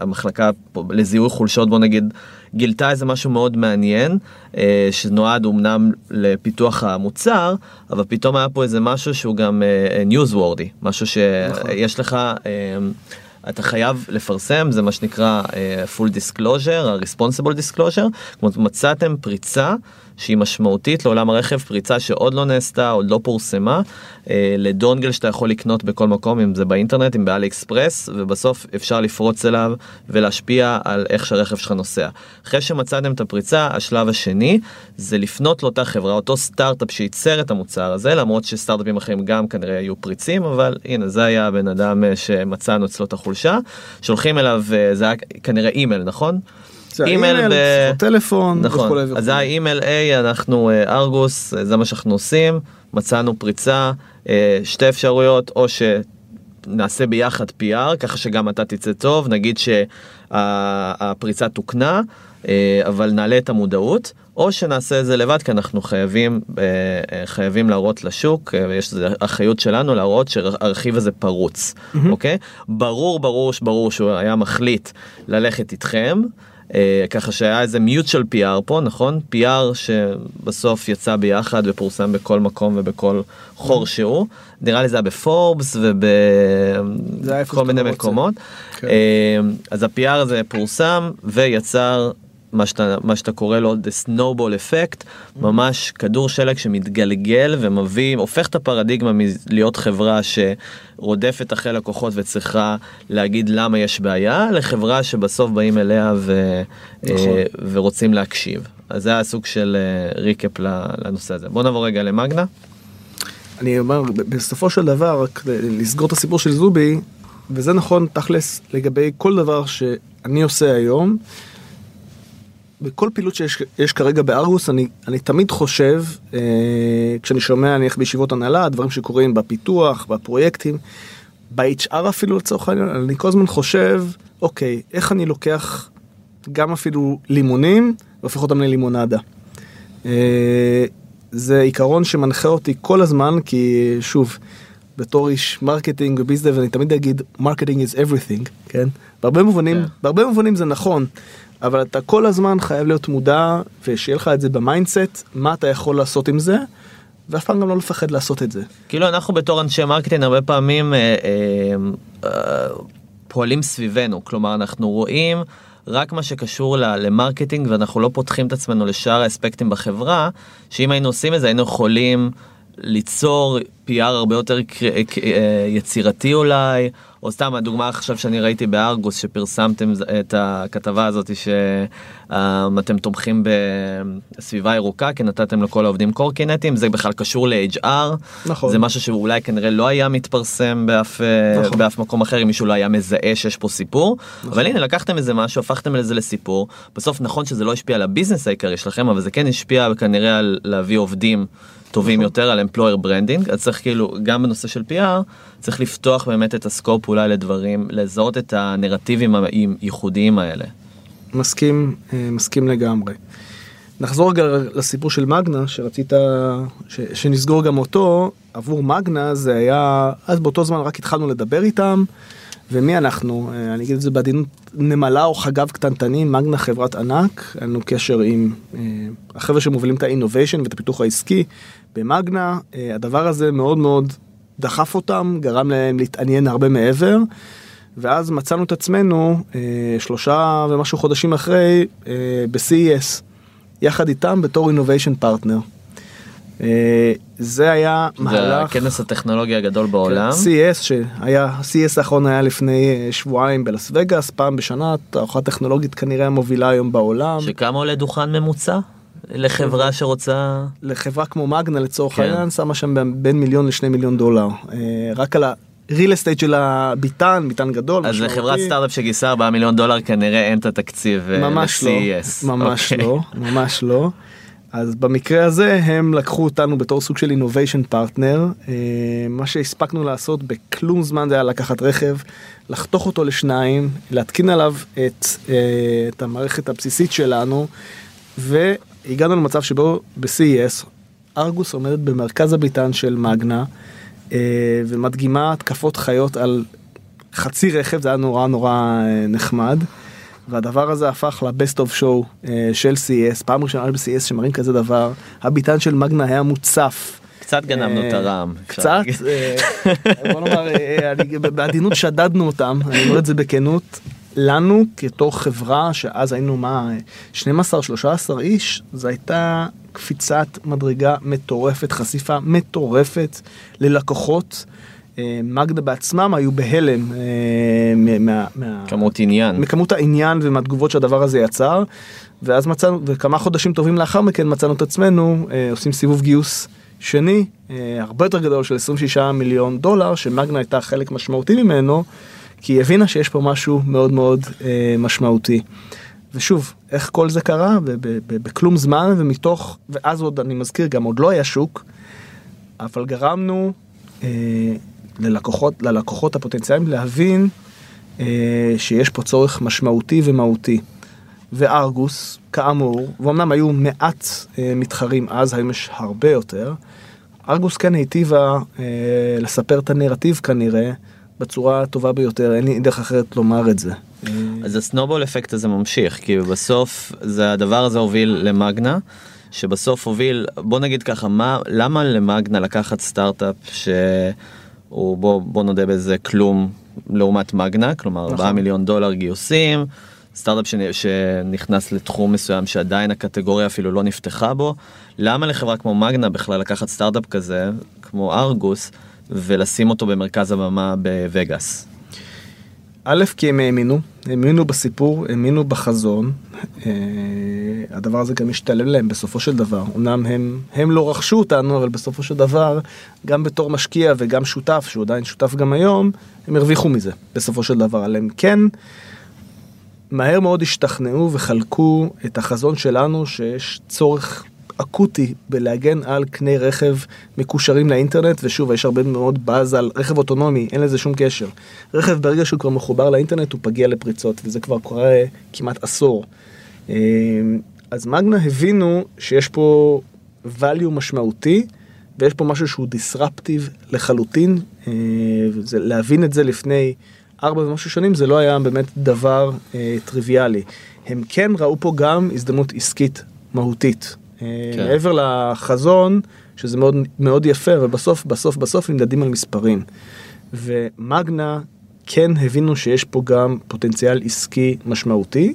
Speaker 1: המחלקה לזיהוי חולשות בוא נגיד גילתה איזה משהו מאוד מעניין אה, שנועד אמנם לפיתוח המוצר אבל פתאום היה פה איזה משהו שהוא גם אה, ניוזוורדי משהו שיש לך. אה, אתה חייב לפרסם זה מה שנקרא uh, full disclosure, ה-responsible disclosure, כלומר מצאתם פריצה שהיא משמעותית לעולם הרכב, פריצה שעוד לא נעשתה, עוד לא פורסמה, uh, לדונגל שאתה יכול לקנות בכל מקום, אם זה באינטרנט, אם באלי אקספרס, ובסוף אפשר לפרוץ אליו ולהשפיע על איך שהרכב שלך נוסע. אחרי שמצאתם את הפריצה, השלב השני זה לפנות לאותה חברה, אותו סטארט-אפ שייצר את המוצר הזה, למרות שסטארט-אפים אחרים גם כנראה יהיו פריצים, אבל הנה זה היה הבן אדם אה, שמצאנו אצלו את החולשה, שולחים אליו, אה, זה היה כנראה אימייל, נכון?
Speaker 2: האימייל, שיחות טלפון
Speaker 1: נכון,
Speaker 2: וכולי
Speaker 1: אז. זה האימייל A, אנחנו אה, ארגוס, אה, זה מה שאנחנו עושים, מצאנו פריצה, אה, שתי אפשרויות, או שנעשה ביחד PR, ככה שגם אתה תצא טוב, נגיד שהפריצה תוקנה, אבל נעלה את המודעות, או שנעשה את זה לבד, כי אנחנו חייבים, חייבים להראות לשוק, ויש לזה אחריות שלנו להראות שהרכיב הזה פרוץ, אוקיי? ברור, ברור, ברור שהוא היה מחליט ללכת איתכם. אה, ככה שהיה איזה mutual PR פה, נכון? PR שבסוף יצא ביחד ופורסם בכל מקום ובכל חור שהוא. נראה לי זה היה בפורבס ובכל מיני. מקומות.
Speaker 2: כן.
Speaker 1: אה, אז ה-PR הזה פורסם ויצר מה שאתה, מה שאתה קורא לו the snowball effect, ממש כדור שלג שמתגלגל ומביא, הופך את הפרדיגמה מלהיות חברה שרודפת אחרי לקוחות וצריכה להגיד למה יש בעיה, לחברה שבסוף באים אליה ו,
Speaker 2: נכון.
Speaker 1: אה, ורוצים להקשיב. אז זה היה סוג של אה, ריקאפ לנושא הזה. בוא נעבור רגע למאגנה.
Speaker 2: אני אומר, בסופו של דבר, רק לסגור את הסיפור של זובי, וזה נכון תכלס לגבי כל דבר שאני עושה היום. בכל פעילות שיש יש כרגע בארגוס, אני, אני תמיד חושב, אה, כשאני שומע נניח בישיבות הנהלה, דברים שקורים בפיתוח, בפרויקטים, ב-HR אפילו לצורך העניין, אני כל הזמן חושב, אוקיי, איך אני לוקח גם אפילו לימונים והופך אותם ללימונדה. אה, זה עיקרון שמנחה אותי כל הזמן כי שוב בתור איש marketing ו bizdev אני תמיד אגיד marketing is everything כן בהרבה מובנים
Speaker 1: כן.
Speaker 2: בהרבה מובנים זה נכון אבל אתה כל הזמן חייב להיות מודע ושיהיה לך את זה ב mindset מה אתה יכול לעשות עם זה ואף פעם גם לא לפחד לעשות את זה.
Speaker 1: כאילו אנחנו בתור אנשי marketing הרבה פעמים אה, אה, אה, פועלים סביבנו, כלומר אנחנו רואים רק מה שקשור ל marketing ואנחנו לא פותחים את עצמנו לשאר האספקטים בחברה, שאם היינו עושים את זה היינו יכולים ליצור PR הרבה יותר אה, יצירתי אולי, או סתם הדוגמה עכשיו שאני ראיתי בארגוס שפרסמתם את הכתבה הזאת שאתם תומכים בסביבה ירוקה כי נתתם לכל העובדים קורקינטים זה בכלל קשור ל-HR
Speaker 2: נכון.
Speaker 1: זה משהו שאולי כנראה לא היה מתפרסם באף, אה,
Speaker 2: נכון.
Speaker 1: באף מקום אחר אם מישהו לא היה מזהה שיש פה סיפור אבל הנה לקחתם איזה משהו הפכתם את זה לסיפור בסוף נכון שזה לא השפיע על הביזנס העיקרי שלכם אבל זה כן השפיע כנראה על להביא עובדים טובים יותר על employer branding אז צריך כאילו גם בנושא של PR צריך לפתוח באמת את הסקופ אולי לדברים לזהות את הנרטיבים הייחודיים האלה.
Speaker 2: מסכים אה, מסכים לגמרי. נחזור רגע לסיפור של מגנה שרצית ש, שנסגור גם אותו עבור מגנה זה היה, אז באותו זמן רק התחלנו לדבר איתם, ומי אנחנו? אה, אני אגיד את זה בעדינות נמלה או חגב קטנטנים, מגנה חברת ענק, היה לנו קשר עם אה, החבר'ה שמובילים את האינוביישן ואת הפיתוח העסקי במגנה, אה, הדבר הזה מאוד מאוד דחף אותם, גרם להם להתעניין הרבה מעבר. ואז מצאנו את עצמנו שלושה ומשהו חודשים אחרי ב-CES, יחד איתם בתור innovation partner. אה, זה היה
Speaker 1: זה
Speaker 2: מהלך...
Speaker 1: הכנס הטכנולוגי הגדול בעולם.
Speaker 2: CES שהיה, CES האחרון היה לפני אה, שבועיים בלאס וגאס, פעם בשנה, תערוכה טכנולוגית כנראה המובילה היום בעולם.
Speaker 1: שכמה עולה דוכן ממוצע לחברה שרוצה
Speaker 2: לחברה כמו מגנה לצורך
Speaker 1: כן.
Speaker 2: העניין, שמה שם בין מיליון לשני מיליון דולר. אה, רק על ה-real estate של הביתן, ביתן גדול,
Speaker 1: אז. לחברת סטארט-אפ שגייסה 4 מיליון דולר כנראה אין את התקציב אה,
Speaker 2: ממש לא,
Speaker 1: ל-CES.
Speaker 2: ממש
Speaker 1: אוקיי.
Speaker 2: לא, ממש לא. אז במקרה הזה הם לקחו אותנו בתור סוג של innovation partner. אה, מה שהספקנו לעשות בכלום זמן זה היה לקחת רכב, לחתוך אותו לשניים, להתקין עליו את, אה, את המערכת הבסיסית שלנו, והגענו למצב שבו ב-CES ארגוס עומדת במרכז הביתן של מגנה, אה, ומדגימה התקפות חיות על חצי רכב, זה היה נורא נורא נחמד. והדבר הזה הפך לבסט אוף שואו של CES, פעם ראשונה ב-CES שמראים כזה דבר, הביתן של מגנה היה מוצף.
Speaker 1: קצת גנבנו
Speaker 2: אה,
Speaker 1: את הרעם.
Speaker 2: קצת. אה, בוא נאמר, אה, בעדינות שדדנו אותם, אני אומר את זה בכנות. לנו כתור חברה שאז היינו מה 12-13 איש זו הייתה קפיצת מדרגה מטורפת חשיפה מטורפת ללקוחות. מגדה בעצמם היו בהלם אה, מה- מה- מה-
Speaker 1: כמות עניין.
Speaker 2: מכמות העניין ומהתגובות שהדבר הזה יצר ואז מצאנו וכמה חודשים טובים לאחר מכן מצאנו את עצמנו אה, עושים סיבוב גיוס שני אה, הרבה יותר גדול של 26 מיליון דולר שמגנה הייתה חלק משמעותי ממנו כי היא הבינה שיש פה משהו מאוד מאוד משמעותי. ושוב איך כל זה קרה ב- ב- ב- בכלום זמן ומתוך ואז עוד אני מזכיר גם עוד לא היה שוק אבל גרמנו ללקוחות ללקוחות הפוטנציאליים להבין אה, שיש פה צורך משמעותי ומהותי. וארגוס, כאמור, ואומנם היו מעט אה, מתחרים אז, היום יש הרבה יותר, ארגוס כן היטיבה אה, לספר את הנרטיב כנראה בצורה הטובה ביותר, אין לי דרך אחרת לומר את זה.
Speaker 1: אז הסנובול אפקט הזה ממשיך כי בסוף זה הדבר הזה הוביל למגנה שבסוף הוביל בוא נגיד ככה מה למה למגנה לקחת סטארט-אפ שהוא בוא בוא נודה בזה כלום לעומת מגנה כלומר 4
Speaker 2: נכון.
Speaker 1: מיליון דולר גיוסים סטארט-אפ שנ- שנכנס לתחום מסוים שעדיין הקטגוריה אפילו לא נפתחה בו למה לחברה כמו מגנה בכלל לקחת סטארט-אפ כזה כמו ארגוס ולשים אותו במרכז הבמה בווגאס.
Speaker 2: א', כי הם האמינו, האמינו בסיפור, האמינו בחזון. אה, הדבר הזה גם משתלם להם בסופו של דבר. אמנם הם, הם לא רכשו אותנו, אבל בסופו של דבר, גם בתור משקיע וגם שותף, שהוא עדיין שותף גם היום, הם הרוויחו מזה, בסופו של דבר. אבל הם כן מהר מאוד השתכנעו וחלקו את החזון שלנו שיש צורך אקוטי בלהגן על קני רכב מקושרים לאינטרנט ושוב יש הרבה מאוד באז על רכב אוטונומי אין לזה שום קשר. רכב ברגע שהוא כבר מחובר לאינטרנט הוא פגיע לפריצות וזה כבר קורה כמעט עשור. אה, אז מגנה הבינו שיש פה value משמעותי ויש פה משהו שהוא disruptive לחלוטין וזה, להבין את זה לפני ארבע ומשהו שנים זה לא היה באמת דבר אה, טריוויאלי. הם כן ראו פה גם הזדמנות עסקית מהותית. אה,
Speaker 1: כן.
Speaker 2: מעבר לחזון שזה מאוד מאוד יפה ובסוף בסוף בסוף נמדדים על מספרים. ומגנה כן הבינו שיש פה גם פוטנציאל עסקי משמעותי.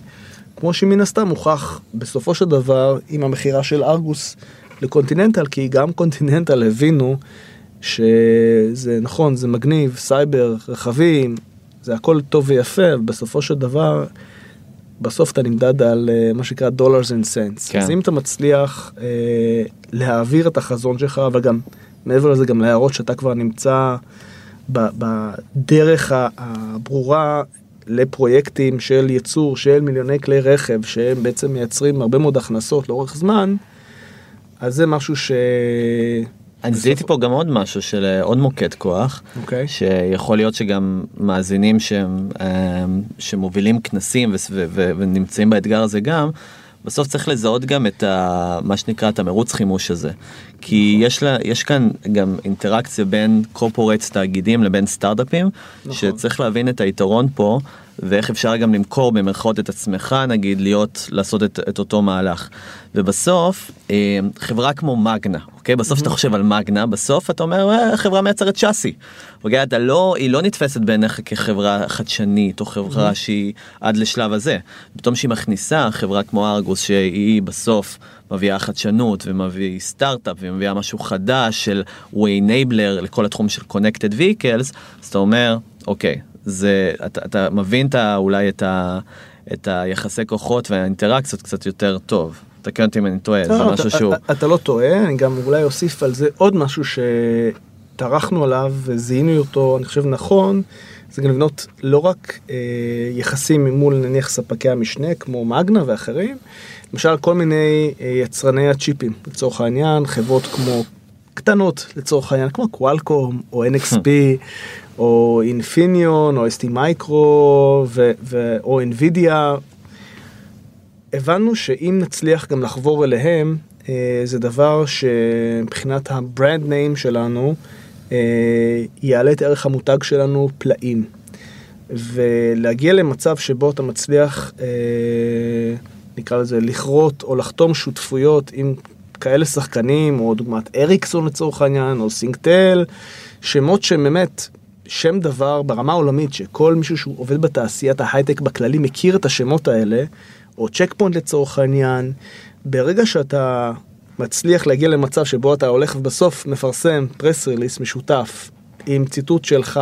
Speaker 2: כמו שמן הסתם הוכח בסופו של דבר עם המכירה של ארגוס לקונטיננטל כי גם קונטיננטל הבינו שזה נכון זה מגניב סייבר רכבים זה הכל טוב ויפה בסופו של דבר בסוף אתה נמדד על אה, מה שנקרא dollars and cents
Speaker 1: כן.
Speaker 2: אז אם אתה מצליח אה, להעביר את החזון שלך אבל גם מעבר לזה גם להראות שאתה כבר נמצא בדרך הברורה לפרויקטים של ייצור של מיליוני כלי רכב שהם בעצם מייצרים הרבה מאוד הכנסות לאורך זמן, אז זה משהו ש...
Speaker 1: אני זיהיתי פה גם עוד משהו של אה, עוד מוקד כוח
Speaker 2: אוקיי.
Speaker 1: שיכול להיות שגם מאזינים שהם אה, שמובילים כנסים וס- ו- ו- ונמצאים באתגר הזה גם בסוף צריך לזהות גם את ה, מה שנקרא את המרוץ חימוש הזה. כי יש, לה, יש כאן גם אינטראקציה בין קורפורטס תאגידים לבין סטארט-אפים,
Speaker 2: נכון.
Speaker 1: שצריך להבין את היתרון פה, ואיך אפשר גם למכור במרכאות את עצמך, נגיד, להיות, לעשות את, את אותו מהלך. ובסוף, אה, חברה כמו מגנה, אוקיי? בסוף כשאתה חושב על מגנה, בסוף אתה אומר, "אה, חברה מייצרת צ'אסי. אוקיי? אתה לא, היא לא נתפסת בעיניך כחברה חדשנית, או חברה שהיא עד לשלב הזה. פתאום שהיא מכניסה חברה כמו ארגוס, שהיא בסוף מביאה חדשנות, ומביא סטארט-אפ, ומביאה משהו חדש של way enabler לכל התחום של connected vehicles, אז אתה אומר, אוקיי, זה, אתה, אתה מבין את, ה- אולי את, ה, את היחסי כוחות והאינטראקציות קצת יותר טוב. תקן אותי אם אני טועה, זה
Speaker 2: לא,
Speaker 1: משהו
Speaker 2: אתה,
Speaker 1: שהוא...
Speaker 2: אתה לא טועה, אני גם אולי אוסיף על זה עוד משהו שטרחנו עליו וזיהינו אותו, אני חושב נכון, זה גם לבנות לא רק אה, יחסים מול נניח ספקי המשנה כמו מגנה ואחרים, למשל כל מיני אה, יצרני הצ'יפים, לצורך העניין, חברות כמו קטנות לצורך העניין, כמו קוואלקום או NXP או אינפיניון או ST מייקרו או NVIDIA הבנו שאם נצליח גם לחבור אליהם, אה, זה דבר שמבחינת ה brand name שלנו, אה, יעלה את ערך המותג שלנו פלאים. ולהגיע למצב שבו אתה מצליח, אה, נקרא לזה, לכרות או לחתום שותפויות עם כאלה שחקנים, או דוגמת אריקסון לצורך העניין, או סינקטל, שמות שהם באמת שם דבר ברמה העולמית, שכל מישהו שהוא עובד בתעשיית ההייטק בכללי מכיר את השמות האלה, או צ'ק פוינט לצורך העניין, ברגע שאתה מצליח להגיע למצב שבו אתה הולך ובסוף מפרסם פרס ריליס משותף עם ציטוט שלך,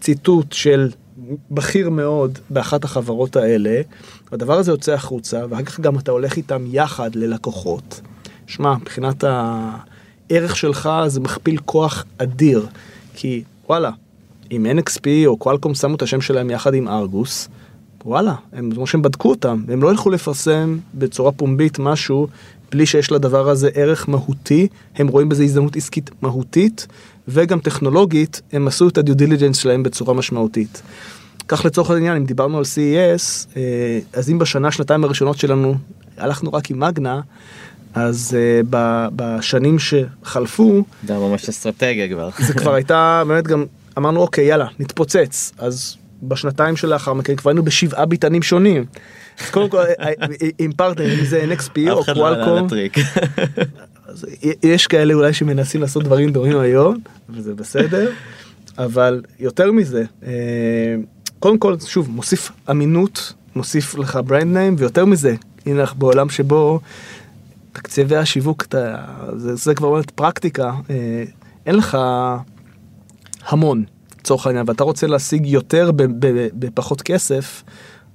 Speaker 2: ציטוט של בכיר מאוד באחת החברות האלה, הדבר הזה יוצא החוצה, ואחר כך גם אתה הולך איתם יחד ללקוחות. שמע, מבחינת הערך שלך זה מכפיל כוח אדיר, כי וואלה, אם NXP או קואלקום שמו את השם שלהם יחד עם ארגוס, וואלה, הם כמו שהם בדקו אותם, הם לא ילכו לפרסם בצורה פומבית משהו בלי שיש לדבר הזה ערך מהותי, הם רואים בזה הזדמנות עסקית מהותית, וגם טכנולוגית, הם עשו את הדיו דיליג'נס שלהם בצורה משמעותית. כך לצורך העניין, אם דיברנו על CES, אה, אז אם בשנה, שנתיים הראשונות שלנו הלכנו רק עם מגנה, אז uh, ב- בשנים שחלפו,
Speaker 1: זה ממש אסטרטגיה כבר.
Speaker 2: זה כבר הייתה באמת גם אמרנו אוקיי יאללה נתפוצץ אז בשנתיים שלאחר מכן כבר היינו בשבעה ביתנים שונים. אז קודם כל אה, עם פרטנר אם זה NXP או
Speaker 1: לא
Speaker 2: קוואלקום יש כאלה אולי שמנסים לעשות דברים דומים היום וזה בסדר אבל יותר מזה אה, קודם כל שוב מוסיף אמינות מוסיף לך brand name ויותר מזה הנה אנחנו בעולם שבו תקציבי השיווק אתה, זה, זה כבר באמת פרקטיקה אה, אין לך המון לצורך העניין ואתה רוצה להשיג יותר בפחות כסף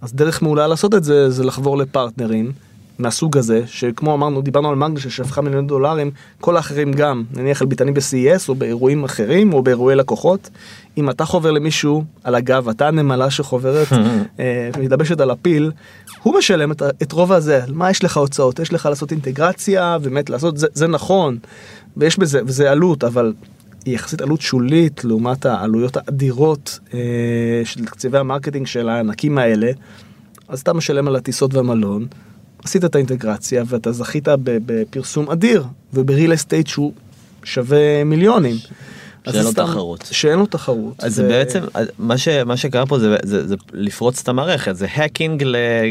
Speaker 2: אז דרך מעולה לעשות את זה זה לחבור לפרטנרים מהסוג הזה שכמו אמרנו דיברנו על מגנה ששפכה מיליון דולרים כל האחרים גם נניח על ביטנים ב-CES או באירועים אחרים או באירועי לקוחות אם אתה חובר למישהו על הגב אתה הנמלה שחוברת אה, מתלבשת על הפיל הוא משלם את, את רוב הזה. מה יש לך הוצאות? יש לך לעשות אינטגרציה באמת לעשות זה, זה נכון ויש בזה וזה עלות אבל היא יחסית עלות שולית לעומת העלויות האדירות אה, של תקציבי ה marketing של הענקים האלה, אז אתה משלם על הטיסות והמלון, עשית את האינטגרציה ואתה זכית בפרסום אדיר וב real estate שהוא שווה מיליונים.
Speaker 1: שאין לו
Speaker 2: סתם-
Speaker 1: תחרות.
Speaker 2: שאין לו תחרות.
Speaker 1: אז זה בעצם מה ש- מה שקרה פה זה, זה, זה לפרוץ את המערכת זה hacking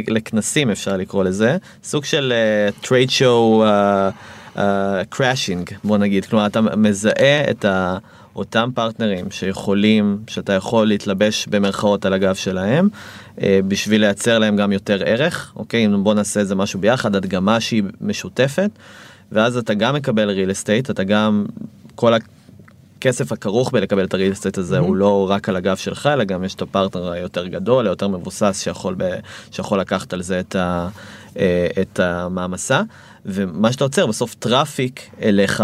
Speaker 1: לכנסים אפשר לקרוא לזה סוג של trade show crashing בוא נגיד. כלומר אתה מזהה את ה, אותם partnerים שיכולים שאתה יכול להתלבש במרכאות על הגב שלהם אה, בשביל לייצר להם גם יותר ערך אוקיי? אם בוא נעשה איזה משהו ביחד הדגמה שהיא משותפת ואז אתה גם מקבל real estate אתה גם כל. הכסף הכרוך בלקבל את ה real estate הזה הוא לא רק על הגב שלך אלא גם יש את הפרטנר היותר גדול היותר מבוסס שיכול ב, שיכול לקחת על זה את, ה, אה, את המעמסה ומה שאתה יוצר בסוף traffic אליך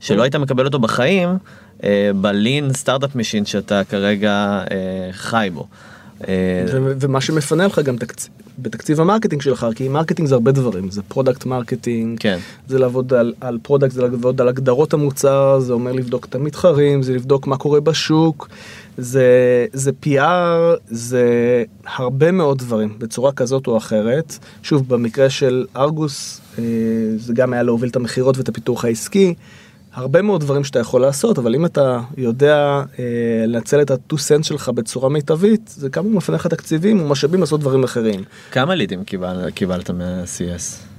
Speaker 1: שלא היית מקבל אותו בחיים אה, ב lean startup machine שאתה כרגע אה, חי בו. אה,
Speaker 2: ו- ומה שמפנה לך גם תקצ... בתקציב ה marketing שלך, כי marketing זה הרבה דברים, זה product marketing,
Speaker 1: כן.
Speaker 2: זה לעבוד על, על product, זה לעבוד על הגדרות המוצר, זה אומר לבדוק את המתחרים, זה לבדוק מה קורה בשוק, זה, זה PR, זה הרבה מאוד דברים, בצורה כזאת או אחרת. שוב, במקרה של ארגוס, אה, זה גם היה להוביל את המכירות ואת הפיתוח העסקי. הרבה מאוד דברים שאתה יכול לעשות, אבל אם אתה יודע אה, לנצל את ה-2 cents שלך בצורה מיטבית, זה כמה מפנה לך תקציבים ומשאבים לעשות דברים אחרים.
Speaker 1: כמה לידים קיבל, קיבלת מה-CS?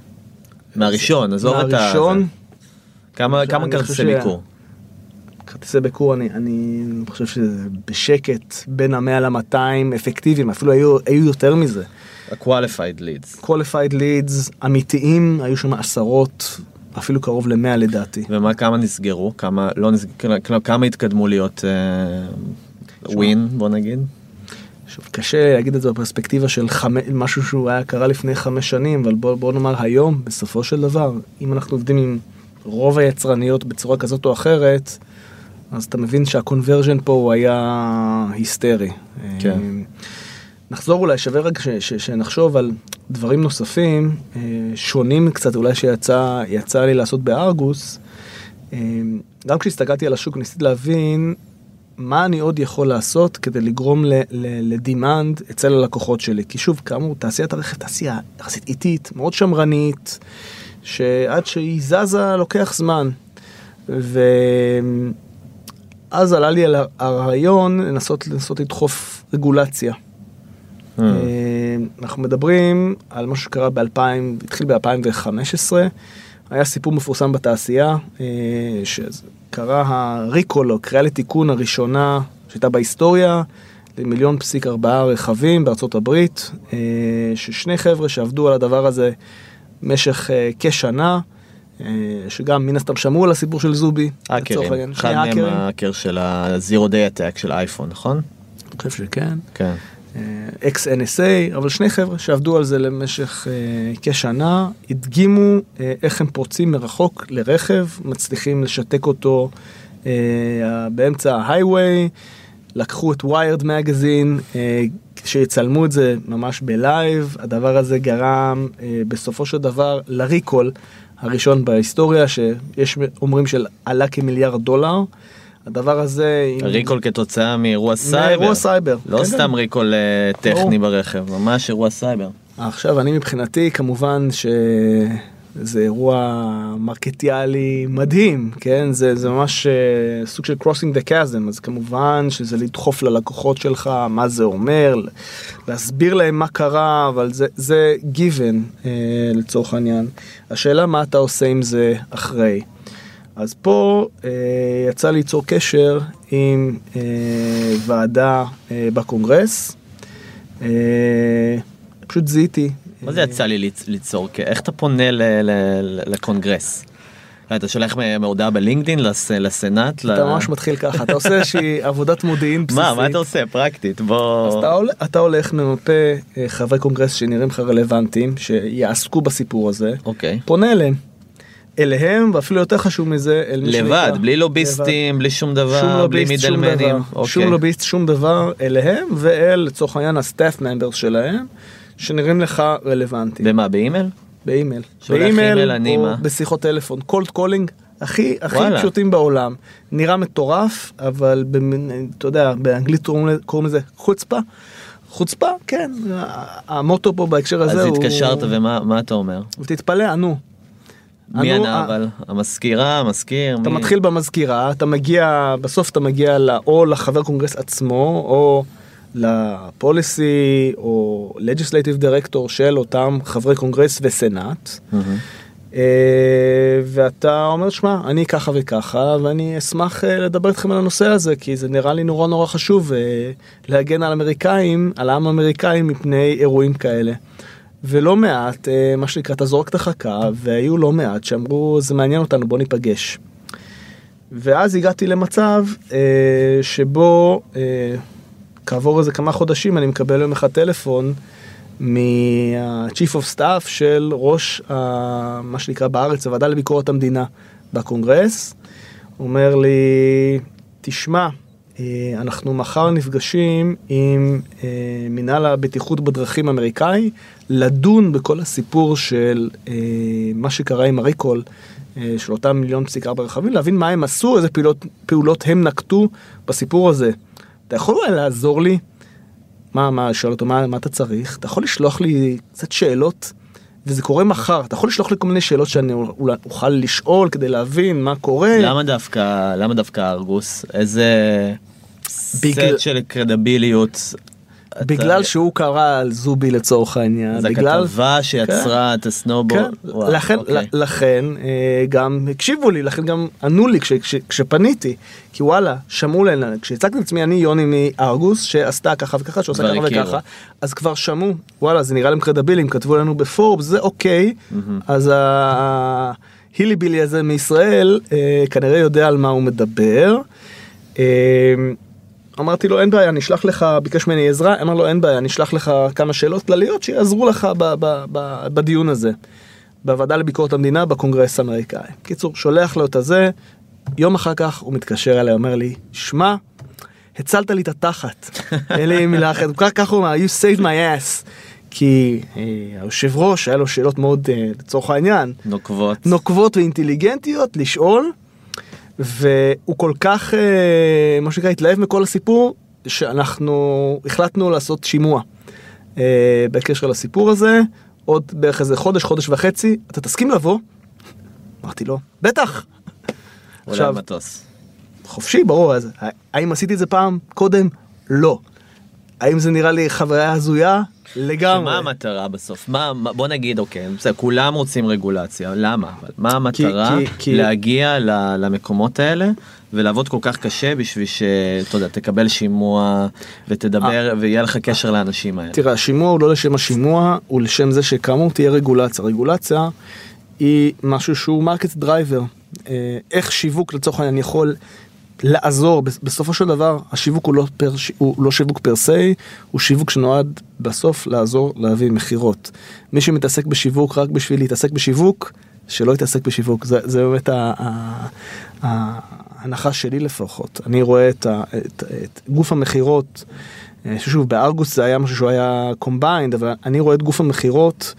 Speaker 1: מהראשון, עזוב את ה...
Speaker 2: מהראשון,
Speaker 1: כמה, כמה כרטיסי ביקור?
Speaker 2: כרטיסי ביקור, אני, אני חושב שזה בשקט, בין ה-100 ל-200 אפקטיביים, אפילו היו, היו יותר מזה.
Speaker 1: ה-qualified leads.
Speaker 2: qualified leads אמיתיים, היו שם עשרות, אפילו קרוב ל-100 לדעתי.
Speaker 1: ומה, כמה נסגרו? כמה לא נסגרו? כמה התקדמו להיות ווין, בוא נגיד?
Speaker 2: עכשיו, קשה להגיד את זה בפרספקטיבה של חמ... משהו שהוא היה קרה לפני חמש שנים, אבל בוא, בוא נאמר היום, בסופו של דבר, אם אנחנו עובדים עם רוב היצרניות בצורה כזאת או אחרת, אז אתה מבין שהקונברג'ן פה הוא היה היסטרי.
Speaker 1: כן.
Speaker 2: אה, נחזור אולי, שווה רגע ש, ש, שנחשוב על דברים נוספים, אה, שונים קצת אולי שיצא יצא לי לעשות בארגוס. אה, גם כשהסתכלתי על השוק ניסיתי להבין מה אני עוד יכול לעשות כדי לגרום לדימנד אצל הלקוחות שלי. כי שוב, כאמור, תעשיית הרכב תעשייה יחסית איטית, מאוד שמרנית, שעד שהיא זזה לוקח זמן. ואז עלה לי על הרעיון לנסות, לנסות לדחוף רגולציה.
Speaker 1: Hmm.
Speaker 2: אה, אנחנו מדברים על משהו שקרה ב-2000, התחיל ב-2015, היה סיפור מפורסם בתעשייה, אה, שקרה הריקול או קריאה לתיקון הראשונה שהייתה בהיסטוריה, למיליון פסיק ארבעה רכבים בארצות הברית, אה, ששני חבר'ה שעבדו על הדבר הזה במשך אה, כשנה, אה, שגם מן הסתם שמעו על הסיפור של זובי,
Speaker 1: האקרים. אחד מהם. האקר של ה-Zero Day Attack של אייפון, נכון?
Speaker 2: אני חושב שכן.
Speaker 1: כן.
Speaker 2: ex NSA, אבל שני חבר'ה שעבדו על זה למשך אה, כשנה, הדגימו אה, איך הם פורצים מרחוק לרכב, מצליחים לשתק אותו אה, באמצע ההייווי, לקחו את Wired Magazine, אה, שיצלמו את זה ממש ב live, הדבר הזה גרם אה, בסופו של דבר ל recall הראשון בהיסטוריה, שיש אומרים שעלה כמיליארד דולר. הדבר הזה... עם-
Speaker 1: recall כתוצאה מאירוע סייבר.
Speaker 2: מאירוע סייבר.
Speaker 1: לא
Speaker 2: כן,
Speaker 1: סתם
Speaker 2: כן.
Speaker 1: recall אה, טכני
Speaker 2: ברור.
Speaker 1: ברכב, ממש אירוע סייבר.
Speaker 2: עכשיו אני מבחינתי כמובן שזה אירוע marketיאלי מדהים, כן? זה, זה ממש אה, סוג של crossing the chasm, אז כמובן שזה לדחוף ללקוחות שלך מה זה אומר, להסביר להם מה קרה, אבל זה, זה given אה, לצורך העניין. השאלה מה אתה עושה עם זה אחרי. אז פה אה, יצא ליצור קשר עם אה, ועדה אה, בקונגרס. אה, פשוט זיהיתי.
Speaker 1: מה זה יצא לי ליצ- ליצור? איך אתה פונה לקונגרס? אתה שולח מהודעה בלינקדאין לס- לסנאט?
Speaker 2: אתה ממש מתחיל ככה, אתה עושה איזושהי עבודת מודיעין בסיסית.
Speaker 1: מה, מה אתה עושה פרקטית? בוא...
Speaker 2: אז אתה, הול- אתה הולך, ממפה אה, חברי קונגרס שנראים לך רלוונטיים, שיעסקו בסיפור הזה,
Speaker 1: אוקיי.
Speaker 2: פונה אליהם. אליהם, ואפילו יותר חשוב מזה, אל מי
Speaker 1: לבד,
Speaker 2: שנקרא-
Speaker 1: בלי
Speaker 2: לבד.
Speaker 1: לוביסטים, בלי שום
Speaker 2: שום
Speaker 1: דבר, בלי
Speaker 2: שום
Speaker 1: middlemanים.
Speaker 2: דבר,
Speaker 1: אוקיי.
Speaker 2: שום לוביסט, שום דבר, אליהם ואל, לצורך העניין, ה staff members שלהם, שנראים לך רלוונטיים.
Speaker 1: במה, באימייל?
Speaker 2: באימייל.
Speaker 1: שולח אימייל, אני
Speaker 2: או
Speaker 1: מה?
Speaker 2: בשיחות טלפון, cold calling, הכי, הכי
Speaker 1: וואלה.
Speaker 2: פשוטים בעולם. נראה מטורף, אבל במין, אתה יודע, באנגלית קוראים לזה- חוצפה. חוצפה, כן, המוטו פה בהקשר הזה
Speaker 1: אז
Speaker 2: הוא...
Speaker 1: התקשרת ומה מה אתה אומר?
Speaker 2: ותתפלא, ענו.
Speaker 1: מי ענה אבל? המזכירה, המזכיר?
Speaker 2: אתה
Speaker 1: מי-
Speaker 2: מתחיל במזכירה, אתה מגיע, בסוף אתה מגיע ל- או לחבר קונגרס עצמו, או לפוליסי, או legislative director של אותם חברי קונגרס וסנאט.
Speaker 1: מהמם.
Speaker 2: אה, ואתה אומר, שמע, אני ככה וככה, ואני אשמח אה, לדבר איתכם על הנושא הזה, כי זה נראה לי נורא נורא חשוב אה, להגן על אמריקאים, על העם האמריקאי מפני אירועים כאלה. ולא מעט, אה, מה שנקרא, אתה זורק את החכה, והיו לא מעט שאמרו, זה מעניין אותנו, בוא ניפגש. ואז הגעתי למצב אה, שבו אה, כעבור איזה כמה חודשים אני מקבל יום אחד טלפון מה-Chief of Staff של ראש, ה, מה שנקרא בארץ, הוועדה לביקורת המדינה בקונגרס. הוא אומר לי, תשמע, אה, אנחנו מחר נפגשים עם אה, מינהל הבטיחות בדרכים האמריקאי לדון בכל הסיפור של אה, מה שקרה עם הריקול של אותם מיליון פסיק ארבע רכבים, להבין מה הם עשו, איזה פעולות, פעולות הם נקטו בסיפור הזה. אתה יכול אולי לעזור לי? מה, מה, שואל אותו, מה, מה אתה צריך? אתה יכול לשלוח לי קצת שאלות? וזה קורה מחר, אתה יכול לשלוח לי כל מיני שאלות שאני אולי אוכל לשאול כדי להבין מה קורה.
Speaker 1: למה דווקא, למה דווקא ארגוס? איזה
Speaker 2: בגלל-
Speaker 1: סט של קרדביליות?
Speaker 2: בגלל
Speaker 1: אתה-
Speaker 2: שהוא קרא על זובי לצורך העניין.
Speaker 1: זו
Speaker 2: בגלל...
Speaker 1: הכתבה שיצרה את הסנובול.
Speaker 2: כן,
Speaker 1: וואו,
Speaker 2: לכן,
Speaker 1: אוקיי.
Speaker 2: לכן אה, גם הקשיבו לי, לכן גם ענו לי כש, כש, כשפניתי, כי וואלה, שמעו לי, כשהצגתי את עצמי אני יוני מארגוס שעשתה ככה וככה, שעושה ככה
Speaker 1: הכירו.
Speaker 2: וככה, אז כבר שמעו, וואלה זה נראה להם קרדבילים, כתבו לנו בפורבס, זה אוקיי, אז ההילי בילי הזה מישראל אה, כנראה יודע על מה הוא מדבר. אה, אמרתי לו אין בעיה אני אשלח לך ביקש ממני עזרה אמר לו אין בעיה אני אשלח לך כמה שאלות כלליות שיעזרו לך ב- ב- ב- בדיון הזה. בוועדה לביקורת המדינה בקונגרס האמריקאי. קיצור שולח לו את הזה יום אחר כך הוא מתקשר אליי אומר לי שמע הצלת לי את התחת אין לי מילה אחרת ככה הוא אמר you saved my ass כי אה, היושב ראש היה לו שאלות מאוד אה, לצורך העניין
Speaker 1: נוקבות.
Speaker 2: נוקבות ואינטליגנטיות לשאול והוא כל כך אה, מה שנקרא התלהב מכל הסיפור שאנחנו החלטנו לעשות שימוע אה, בקשר לסיפור הזה עוד בערך איזה חודש חודש וחצי אתה תסכים לבוא? אמרתי לו בטח. עכשיו
Speaker 1: מטוס.
Speaker 2: חופשי ברור אז האם עשיתי את זה פעם קודם? לא. האם זה נראה לי חוויה הזויה? לגמרי.
Speaker 1: מה המטרה בסוף? מה, בוא נגיד אוקיי, בסדר, כולם רוצים רגולציה, למה? אבל מה המטרה
Speaker 2: כי- כי-
Speaker 1: להגיע ל- למקומות האלה ולעבוד כל כך קשה בשביל שאתה יודע, תקבל שימוע ותדבר ויהיה לך קשר לאנשים האלה.
Speaker 2: תראה, השימוע הוא לא לשם השימוע, הוא לשם זה שכאמור תהיה רגולציה. רגולציה היא משהו שהוא market driver. איך שיווק לצורך העניין יכול לעזור, בס- בסופו של דבר השיווק הוא לא, per, הוא לא שיווק per se, הוא שיווק שנועד בסוף לעזור להביא מכירות. מי שמתעסק בשיווק רק בשביל להתעסק בשיווק, שלא יתעסק בשיווק, זה, זה באמת ההנחה שלי לפחות. אני רואה את, ה, את, את גוף המכירות, אה, שוב בארגוס זה היה משהו שהוא היה combined, אבל אני רואה את גוף המכירות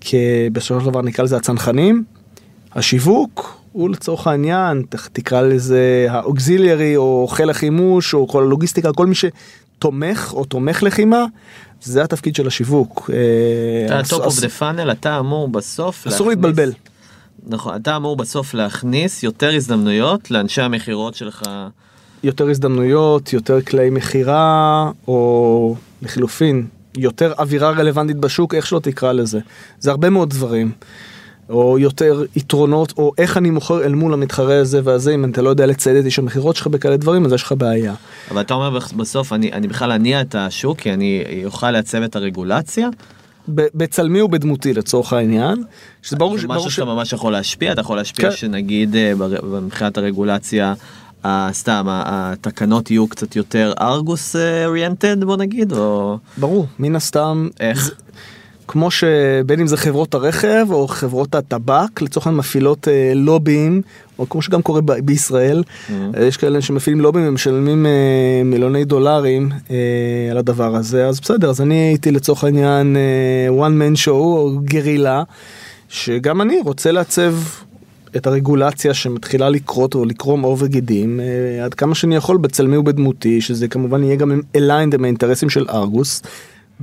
Speaker 2: כבסופו של דבר נקרא לזה הצנחנים, השיווק הוא לצורך העניין, תקרא לזה ה auxiliary או חיל החימוש או כל הלוגיסטיקה, כל מי שתומך או תומך לחימה, זה התפקיד של השיווק. אה,
Speaker 1: אתה
Speaker 2: אס-
Speaker 1: top
Speaker 2: of
Speaker 1: the funnel, אתה אמור בסוף
Speaker 2: אסור
Speaker 1: להכניס-
Speaker 2: להתבלבל.
Speaker 1: נכון, אתה אמור בסוף להכניס יותר הזדמנויות לאנשי המכירות שלך.
Speaker 2: יותר הזדמנויות, יותר כלי מכירה, או לחילופין, יותר אווירה רלוונטית בשוק, איך שלא תקרא לזה. זה הרבה מאוד דברים. או יותר יתרונות, או איך אני מוכר אל מול המתחרה הזה והזה, אם אתה לא יודע לצייד את איש המכירות שלך בכאלה דברים, אז יש לך בעיה.
Speaker 1: אבל אתה אומר בסוף אני, אני בכלל אניע את השוק כי אני אוכל לעצב את הרגולציה.
Speaker 2: בצלמי ובדמותי לצורך העניין, שזה ברור, ש-
Speaker 1: זה משהו. שאתה ממש יכול להשפיע, אתה יכול להשפיע
Speaker 2: כן.
Speaker 1: שנגיד אה, מבחינת הרגולציה, אה, סתם התקנות יהיו קצת יותר ארגוס אוריינטד בוא נגיד, או
Speaker 2: ברור, מן הסתם,
Speaker 1: איך?
Speaker 2: כמו שבין אם זה חברות הרכב או חברות הטבק לצורך העניין מפעילות אה, לוביים או כמו שגם קורה ב- בישראל אה, יש כאלה שמפעילים לוביים הם משלמים אה, מיליוני דולרים אה, על הדבר הזה אז בסדר אז אני הייתי לצורך העניין אה, one man show או גרילה שגם אני רוצה לעצב את הרגולציה שמתחילה לקרות או לקרום עור וגידים אה, עד כמה שאני יכול בצלמי ובדמותי שזה כמובן יהיה גם aligned עם האינטרסים של ארגוס.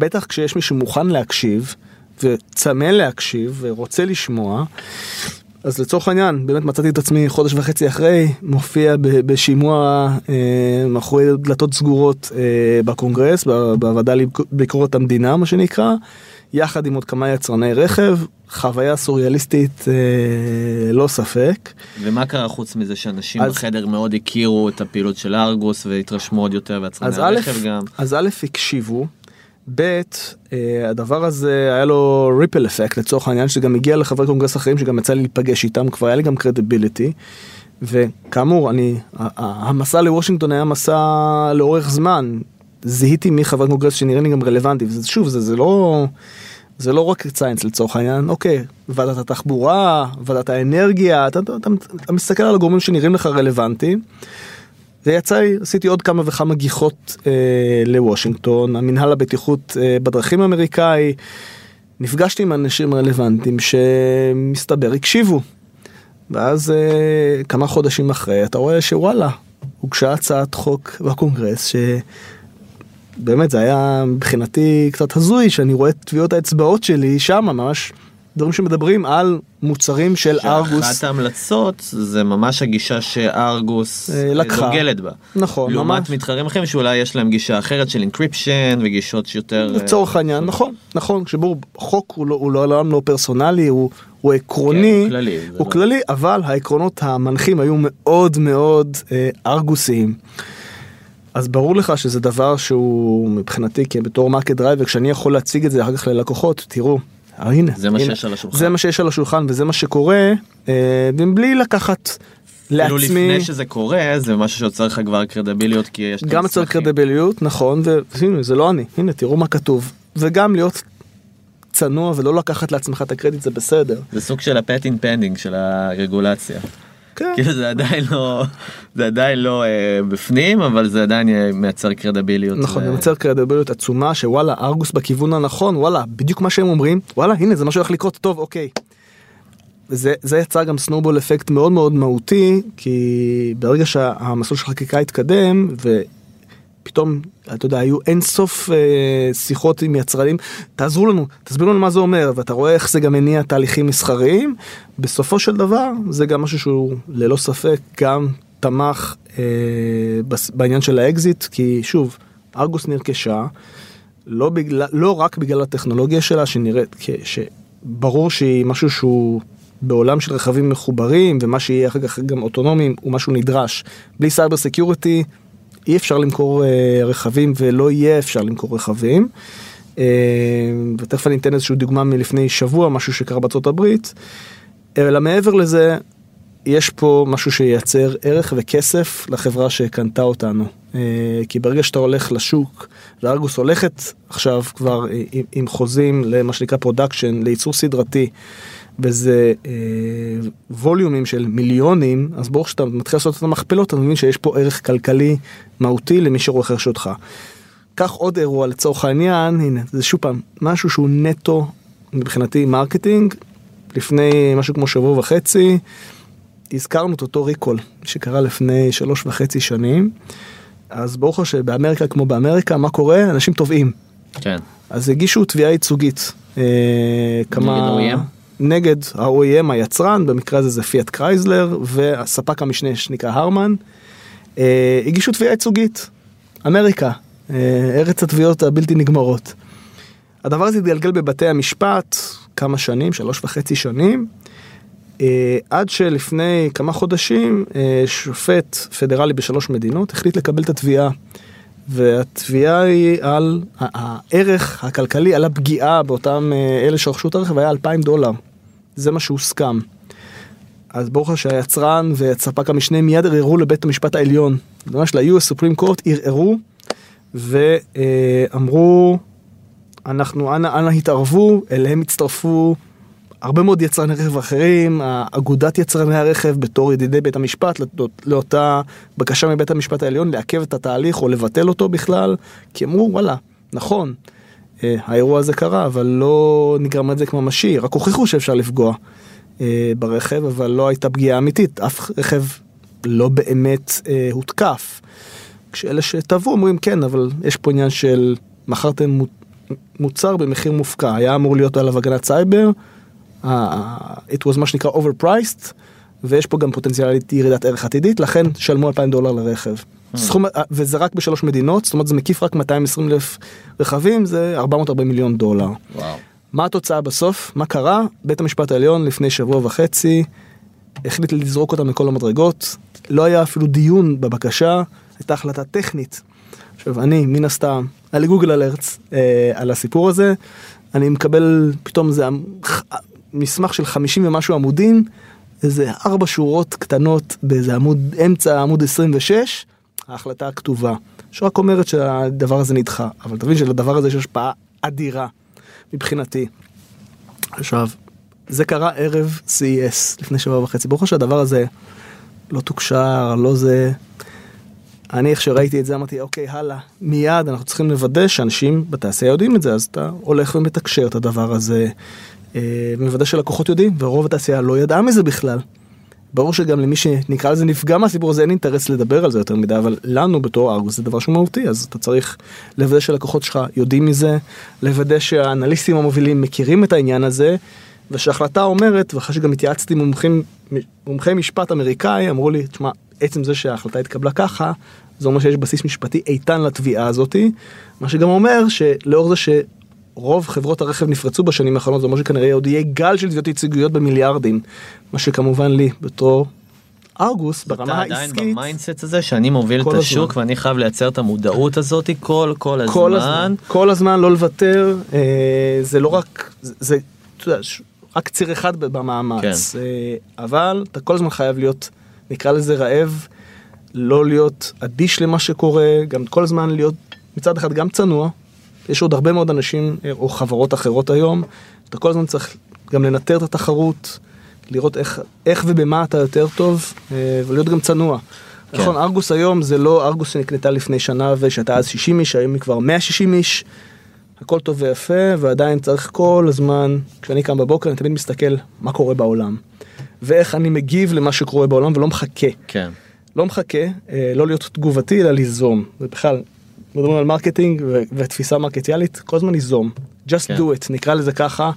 Speaker 2: בטח כשיש מישהו מוכן להקשיב וצמא להקשיב ורוצה לשמוע. אז לצורך העניין באמת מצאתי את עצמי חודש וחצי אחרי מופיע בשימוע אה, מאחורי דלתות סגורות אה, בקונגרס בוועדה לביקורת המדינה מה שנקרא יחד עם עוד כמה יצרני רכב חוויה סוריאליסטית אה, לא ספק.
Speaker 1: ומה קרה חוץ מזה שאנשים
Speaker 2: אז-
Speaker 1: בחדר מאוד הכירו את הפעילות של ארגוס והתרשמו עוד יותר ויצרני
Speaker 2: א',
Speaker 1: הרכב גם.
Speaker 2: אז א', הקשיבו, ב', אה, הדבר הזה היה לו ripple effect לצורך העניין, שזה גם הגיע לחברי קונגרס אחרים שגם יצא לי להיפגש איתם, כבר היה לי גם credibility. וכאמור, אני, המסע לוושינגטון היה מסע לאורך זמן. זיהיתי מי חברי קונגרס שנראה לי גם רלוונטי, וזה שוב, זה, זה לא... זה לא רק science לצורך העניין, אוקיי, ועדת התחבורה, ועדת האנרגיה, אתה, אתה, אתה, אתה מסתכל על הגורמים שנראים לך רלוונטיים. ויצא לי, עשיתי עוד כמה וכמה גיחות אה, לוושינגטון, המנהל הבטיחות אה, בדרכים האמריקאי, נפגשתי עם אנשים רלוונטיים שמסתבר הקשיבו. ואז אה, כמה חודשים אחרי אתה רואה שוואלה, הוגשה הצעת חוק בקונגרס שבאמת זה היה מבחינתי קצת הזוי שאני רואה את טביעות האצבעות שלי שם ממש דברים שמדברים על מוצרים של ארגוס.
Speaker 1: שאחת ההמלצות זה ממש הגישה שארגוס
Speaker 2: אה, לקחה.
Speaker 1: דוגלת בה.
Speaker 2: נכון,
Speaker 1: לעומת
Speaker 2: ממש.
Speaker 1: מתחרים אחרים שאולי יש להם גישה אחרת של encryption וגישות שיותר... אה,
Speaker 2: לצורך העניין נכון נכון כשבור חוק הוא לא הוא לא לעולם לא פרסונלי הוא הוא עקרוני
Speaker 1: כן, הוא כללי,
Speaker 2: הוא
Speaker 1: לא-
Speaker 2: כללי אבל העקרונות המנחים היו מאוד מאוד אה, ארגוסיים. אז ברור לך שזה דבר שהוא מבחינתי כבתור market driver כשאני יכול להציג את זה אחר כך ללקוחות תראו. אה, הנה,
Speaker 1: זה מה
Speaker 2: הנה,
Speaker 1: שיש על השולחן.
Speaker 2: זה מה שיש על השולחן וזה מה שקורה אה, מבלי לקחת
Speaker 1: כאילו
Speaker 2: לעצמי
Speaker 1: לפני שזה קורה זה משהו שיוצר לך כבר קרדיביליות כי יש
Speaker 2: גם יוצר. קרדיביליות נכון והנה זה לא אני הנה תראו מה כתוב וגם להיות צנוע ולא לקחת לעצמך את הקרדיט זה בסדר.
Speaker 1: זה סוג של ה-patent pending של הרגולציה.
Speaker 2: כן.
Speaker 1: כאילו זה עדיין לא זה עדיין לא אה, בפנים אבל זה עדיין אה, מייצר קרדיביליות.
Speaker 2: נכון,
Speaker 1: ו-
Speaker 2: זה מייצר קרדיביליות עצומה שוואלה ארגוס בכיוון הנכון וואלה בדיוק מה שהם אומרים וואלה הנה זה מה שהולך לקרות טוב אוקיי. זה, זה יצר גם סנובול אפקט מאוד מאוד מהותי כי ברגע שהמסלול של חקיקה התקדם ופתאום אתה יודע היו אין סוף אה, שיחות עם יצרנים. תעזרו לנו תסבירו לנו מה זה אומר ואתה רואה איך זה גם מניע תהליכים מסחריים. בסופו של דבר זה גם משהו שהוא ללא ספק גם תומך אה, בעניין של האקזיט כי שוב ארגוס נרכשה לא בגלל לא רק בגלל הטכנולוגיה שלה שנראית שברור שהיא משהו שהוא בעולם של רכבים מחוברים ומה שיהיה אחר כך גם אוטונומיים הוא משהו נדרש. בלי cyber security אי אפשר למכור אה, רכבים ולא יהיה אפשר למכור רכבים. אה, ותכף אני אתן איזושהי דוגמה מלפני שבוע משהו שקרה בארצות הברית. אלא מעבר לזה יש פה משהו שייצר ערך וכסף לחברה שקנתה אותנו. אה, כי ברגע שאתה הולך לשוק, וארגוס הולכת עכשיו כבר אה, עם, חוזים למה שנקרא production, לייצור סדרתי, וזה אה, ווליומים של מיליונים, אז ברור שאתה מתחיל לעשות את המכפלות, אתה מבין שיש פה ערך כלכלי מהותי למי שרוכש אותך. קח עוד אירוע לצורך העניין, הנה, זה שוב פעם, משהו שהוא נטו מבחינתי marketing, לפני משהו כמו שבוע וחצי, הזכרנו את אותו recall שקרה לפני שלוש וחצי שנים. אז ברור לך שבאמריקה כמו באמריקה, מה קורה? אנשים תובעים.
Speaker 1: כן.
Speaker 2: אז הגישו תביעה ייצוגית. אה, כמה...
Speaker 1: נגד?
Speaker 2: נגד ה-OEM היצרן, במקרה הזה זה פיאט קרייזלר, והספק המשנה שנקרא הרמן. אה, הגישו תביעה ייצוגית. אמריקה, אה, ארץ התביעות הבלתי נגמרות. הדבר הזה התגלגל בבתי המשפט כמה שנים, שלוש וחצי שנים, אה, עד שלפני כמה חודשים אה, שופט פדרלי בשלוש מדינות החליט לקבל את התביעה. והתביעה היא על הערך הכלכלי, על הפגיעה באותם אה, אלה שרכשו את הרכב היה 2,000 דולר. זה מה שהוסכם. אז ברור לך שהיצרן וספק המשנה מיד ערערו לבית המשפט העליון, ממש ל-US Supreme Court ערערו ואמרו אנחנו אנא אנא התערבו, אליהם הצטרפו הרבה מאוד יצרני רכב אחרים, אגודת יצרני הרכב בתור ידידי בית המשפט לאות- לאותה בקשה מבית המשפט העליון לעכב את התהליך או לבטל אותו בכלל, כי אמרו וואלה, נכון, האירוע הזה קרה אבל לא נגרם את זה כממשי, רק הוכיחו שאפשר לפגוע אה, ברכב אבל לא הייתה פגיעה אמיתית, אף רכב לא באמת אה, הותקף. כשאלה שטבעו אומרים כן אבל יש פה עניין של מכרתם מו- מוצר במחיר מופקע היה אמור להיות עליו הגנת סייבר. it was מה שנקרא overpriced ויש פה גם פוטנציאלית ירידת ערך עתידית לכן שלמו 2,000 דולר לרכב. סכום וזה רק בשלוש מדינות זאת אומרת זה מקיף רק 220 אלף רכבים זה 440 מיליון דולר.
Speaker 1: וואו.
Speaker 2: מה התוצאה בסוף? מה קרה? בית המשפט העליון לפני שבוע וחצי החליט לזרוק אותם מכל המדרגות, לא היה אפילו דיון בבקשה, הייתה החלטה טכנית. עכשיו אני, מן הסתם, היה לי גוגל אלרטס אה, על הסיפור הזה, אני מקבל פתאום זה ח- מסמך של 50 ומשהו עמודים, איזה ארבע שורות קטנות באיזה עמוד, אמצע עמוד 26, ההחלטה הכתובה, שרק אומרת שהדבר הזה נדחה, אבל תבין שלדבר הזה יש השפעה אדירה מבחינתי. עכשיו, זה קרה ערב CES לפני שבוע וחצי, ברור שהדבר הזה לא תוקשר, לא זה. אני איך שראיתי את זה אמרתי אוקיי הלאה מיד אנחנו צריכים לוודא שאנשים בתעשייה יודעים את זה אז אתה הולך ומתקשר את הדבר הזה אה, ומוודא שלקוחות יודעים ורוב התעשייה לא ידעה מזה בכלל. ברור שגם למי שנקרא לזה נפגע מהסיפור הזה אין אינטרס לדבר על זה יותר מדי אבל לנו בתור ארגוס זה דבר שהוא מהותי אז אתה צריך לוודא שלקוחות שלך יודעים מזה לוודא שהאנליסטים המובילים מכירים את העניין הזה ושההחלטה אומרת ואחרי שגם התייעצתי עם מומחים מומחי משפט אמריקאי אמרו לי תשמע עצם זה שההחלטה התקבלה ככה זה אומר שיש בסיס משפטי איתן לתביעה הזאתי מה שגם אומר שלאור זה ש... רוב חברות הרכב נפרצו בשנים האחרונות, זה אומר שכנראה עוד יהיה גל של תביעות ייצוגיות במיליארדים, מה שכמובן לי בתור ארגוס ברמה העסקית.
Speaker 1: אתה עדיין ב-mindset הזה שאני מוביל את השוק ואני חייב לייצר את המודעות הזאת כל כל הזמן.
Speaker 2: כל הזמן, כל הזמן לא לוותר, אה, זה לא רק, זה, זה אתה יודע, רק ציר אחד במאמץ, כן. אה, אבל אתה כל הזמן חייב להיות, נקרא לזה רעב, לא להיות אדיש למה שקורה, גם כל הזמן להיות מצד אחד גם צנוע, יש עוד הרבה מאוד אנשים אה, או חברות אחרות היום, אתה כל הזמן צריך גם לנטר את התחרות, לראות איך, איך ובמה אתה יותר טוב, אה, ולהיות גם צנוע. כן. נכון, ארגוס היום זה לא ארגוס שנקנתה לפני שנה ושהייתה אז 60 איש, היום היא כבר 160 איש. הכל טוב ויפה, ועדיין צריך כל הזמן, כשאני קם בבוקר אני תמיד מסתכל מה קורה בעולם. ואיך אני מגיב למה שקורה בעולם ולא מחכה.
Speaker 1: כן.
Speaker 2: לא מחכה, אה, לא להיות תגובתי, אלא ליזום. ובכלל, מדברים על marketing ותפיסה מרקטיאלית, כל הזמן ליזום. just כן. do it, נקרא לזה ככה.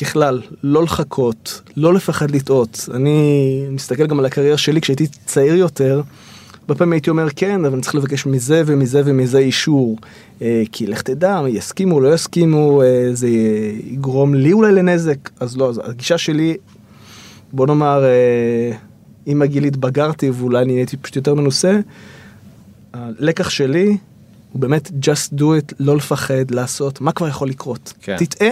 Speaker 2: ככלל, לא לחכות, לא לפחד לטעות. אני מסתכל גם על הקריירה שלי כשהייתי צעיר יותר, הרבה פעמים הייתי אומר כן, אבל אני צריך לבקש מזה ומזה ומזה אישור. אה, כי לך תדע, יסכימו, לא יסכימו, אה, זה יגרום לי אולי לנזק. אז לא, אז הגישה שלי, בוא נאמר, אה, עם הגיל התבגרתי ואולי אני הייתי פשוט יותר מנוסה. הלקח שלי הוא באמת just do it, לא לפחד, לעשות, מה כבר יכול לקרות? כן. תטעה,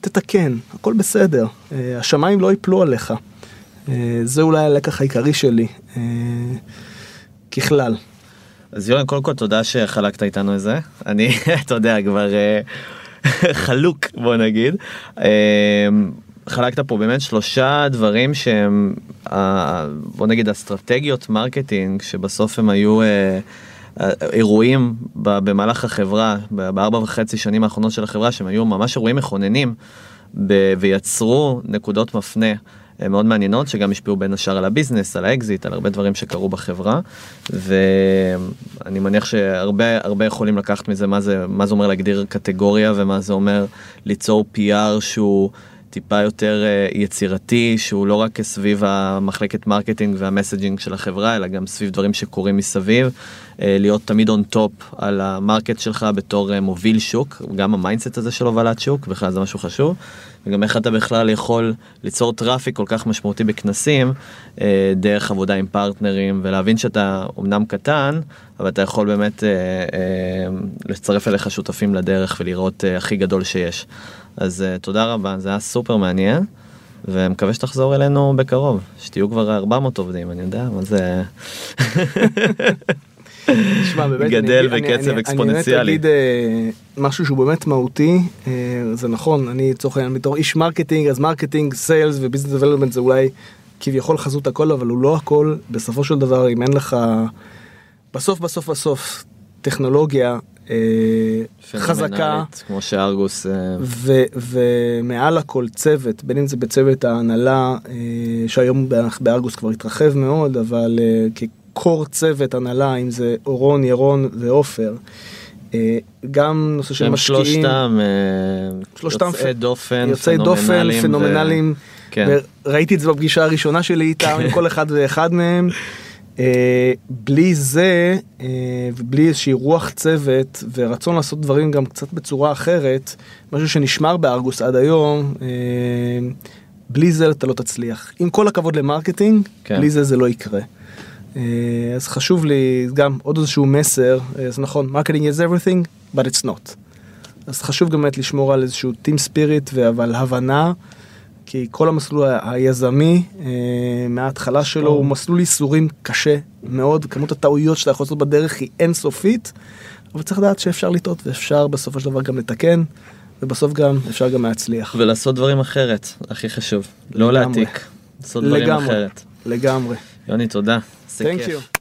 Speaker 2: תתקן, הכל בסדר, אה, השמיים לא ייפלו עליך. אה, זה אולי הלקח העיקרי שלי, אה, ככלל.
Speaker 1: אז יורן, קודם כל תודה שחלקת איתנו את זה. אני, אתה יודע, כבר חלוק, בוא נגיד. חלקת פה באמת שלושה דברים שהם, בוא נגיד, אסטרטגיות marketing, שבסוף הם היו... אירועים במהלך החברה, בארבע וחצי שנים האחרונות של החברה, שהם היו ממש אירועים מכוננים ויצרו נקודות מפנה אה, מאוד מעניינות, שגם השפיעו בין השאר על ה-business, על האקזיט, על הרבה דברים שקרו בחברה, ואני מניח שהרבה הרבה יכולים לקחת מזה מה זה, מה זה אומר להגדיר קטגוריה ומה זה אומר ליצור PR שהוא... טיפה יותר אה, יצירתי, שהוא לא רק סביב המחלקת marketing וה-messaging של החברה, אלא גם סביב דברים שקורים מסביב. אה, להיות תמיד on top על ה-market שלך בתור אה, מוביל שוק, גם ה-mindset הזה של הובלת שוק, בכלל זה משהו חשוב. וגם איך אתה בכלל יכול ליצור traffic כל כך משמעותי בכנסים, דרך עבודה עם פרטנרים, ולהבין שאתה אמנם קטן, אבל אתה יכול באמת לצרף אליך שותפים לדרך ולראות הכי גדול שיש. אז אה, תודה רבה, זה היה סופר מעניין, ומקווה שתחזור אלינו בקרוב, שתהיו כבר 400 עובדים, אני יודע, מה זה...
Speaker 2: נשמע, באמת,
Speaker 1: גדל אני, בקצב אני, אקספוננציאלי.
Speaker 2: אני באמת אגיד אה, משהו שהוא באמת מהותי, אה, זה נכון, אני לצורך העניין בתור איש marketing, אז marketing, sales ו-business development זה אולי כביכול חזות הכל, אבל הוא לא הכל, בסופו של דבר, אם אין לך, בסוף בסוף בסוף, טכנולוגיה חזקה.
Speaker 1: כמו שארגוס... אה,
Speaker 2: ו, ומעל הכל צוות, בין אם זה בצוות ההנהלה, אה, שהיום בארגוס כבר התרחב מאוד, אבל כקור צוות הנהלה, אם זה אורון, ירון ועופר. גם נושא של משקיעים.
Speaker 1: שלושתם, שלושתם יוצאי דופן,
Speaker 2: יוצאי דופן, פנומנליים. כן. ראיתי את זה בפגישה הראשונה שלי איתם, עם כל אחד ואחד מהם. אה, בלי זה אה, ובלי איזושהי רוח צוות ורצון לעשות דברים גם קצת בצורה אחרת, משהו שנשמר בארגוס עד היום, אה, בלי זה אתה לא תצליח. עם כל הכבוד ל-marketing, כן. בלי זה זה לא יקרה. אז חשוב לי גם עוד איזשהו מסר, אז נכון, marketing is everything, but it's not. אז חשוב גם באמת לשמור על איזשהו team spirit אבל הבנה. כי כל המסלול היזמי אה, מההתחלה שלו הוא מסלול ייסורים קשה מאוד, כמות הטעויות שאתה יכול לעשות בדרך היא אינסופית, אבל צריך לדעת שאפשר לטעות ואפשר בסופו של דבר גם לתקן, ובסוף גם אפשר גם להצליח.
Speaker 1: ולעשות דברים אחרת, הכי חשוב, לא להעתיק, לעשות דברים
Speaker 2: לגמרי,
Speaker 1: אחרת.
Speaker 2: לגמרי.
Speaker 1: יוני, תודה.
Speaker 2: Thank you.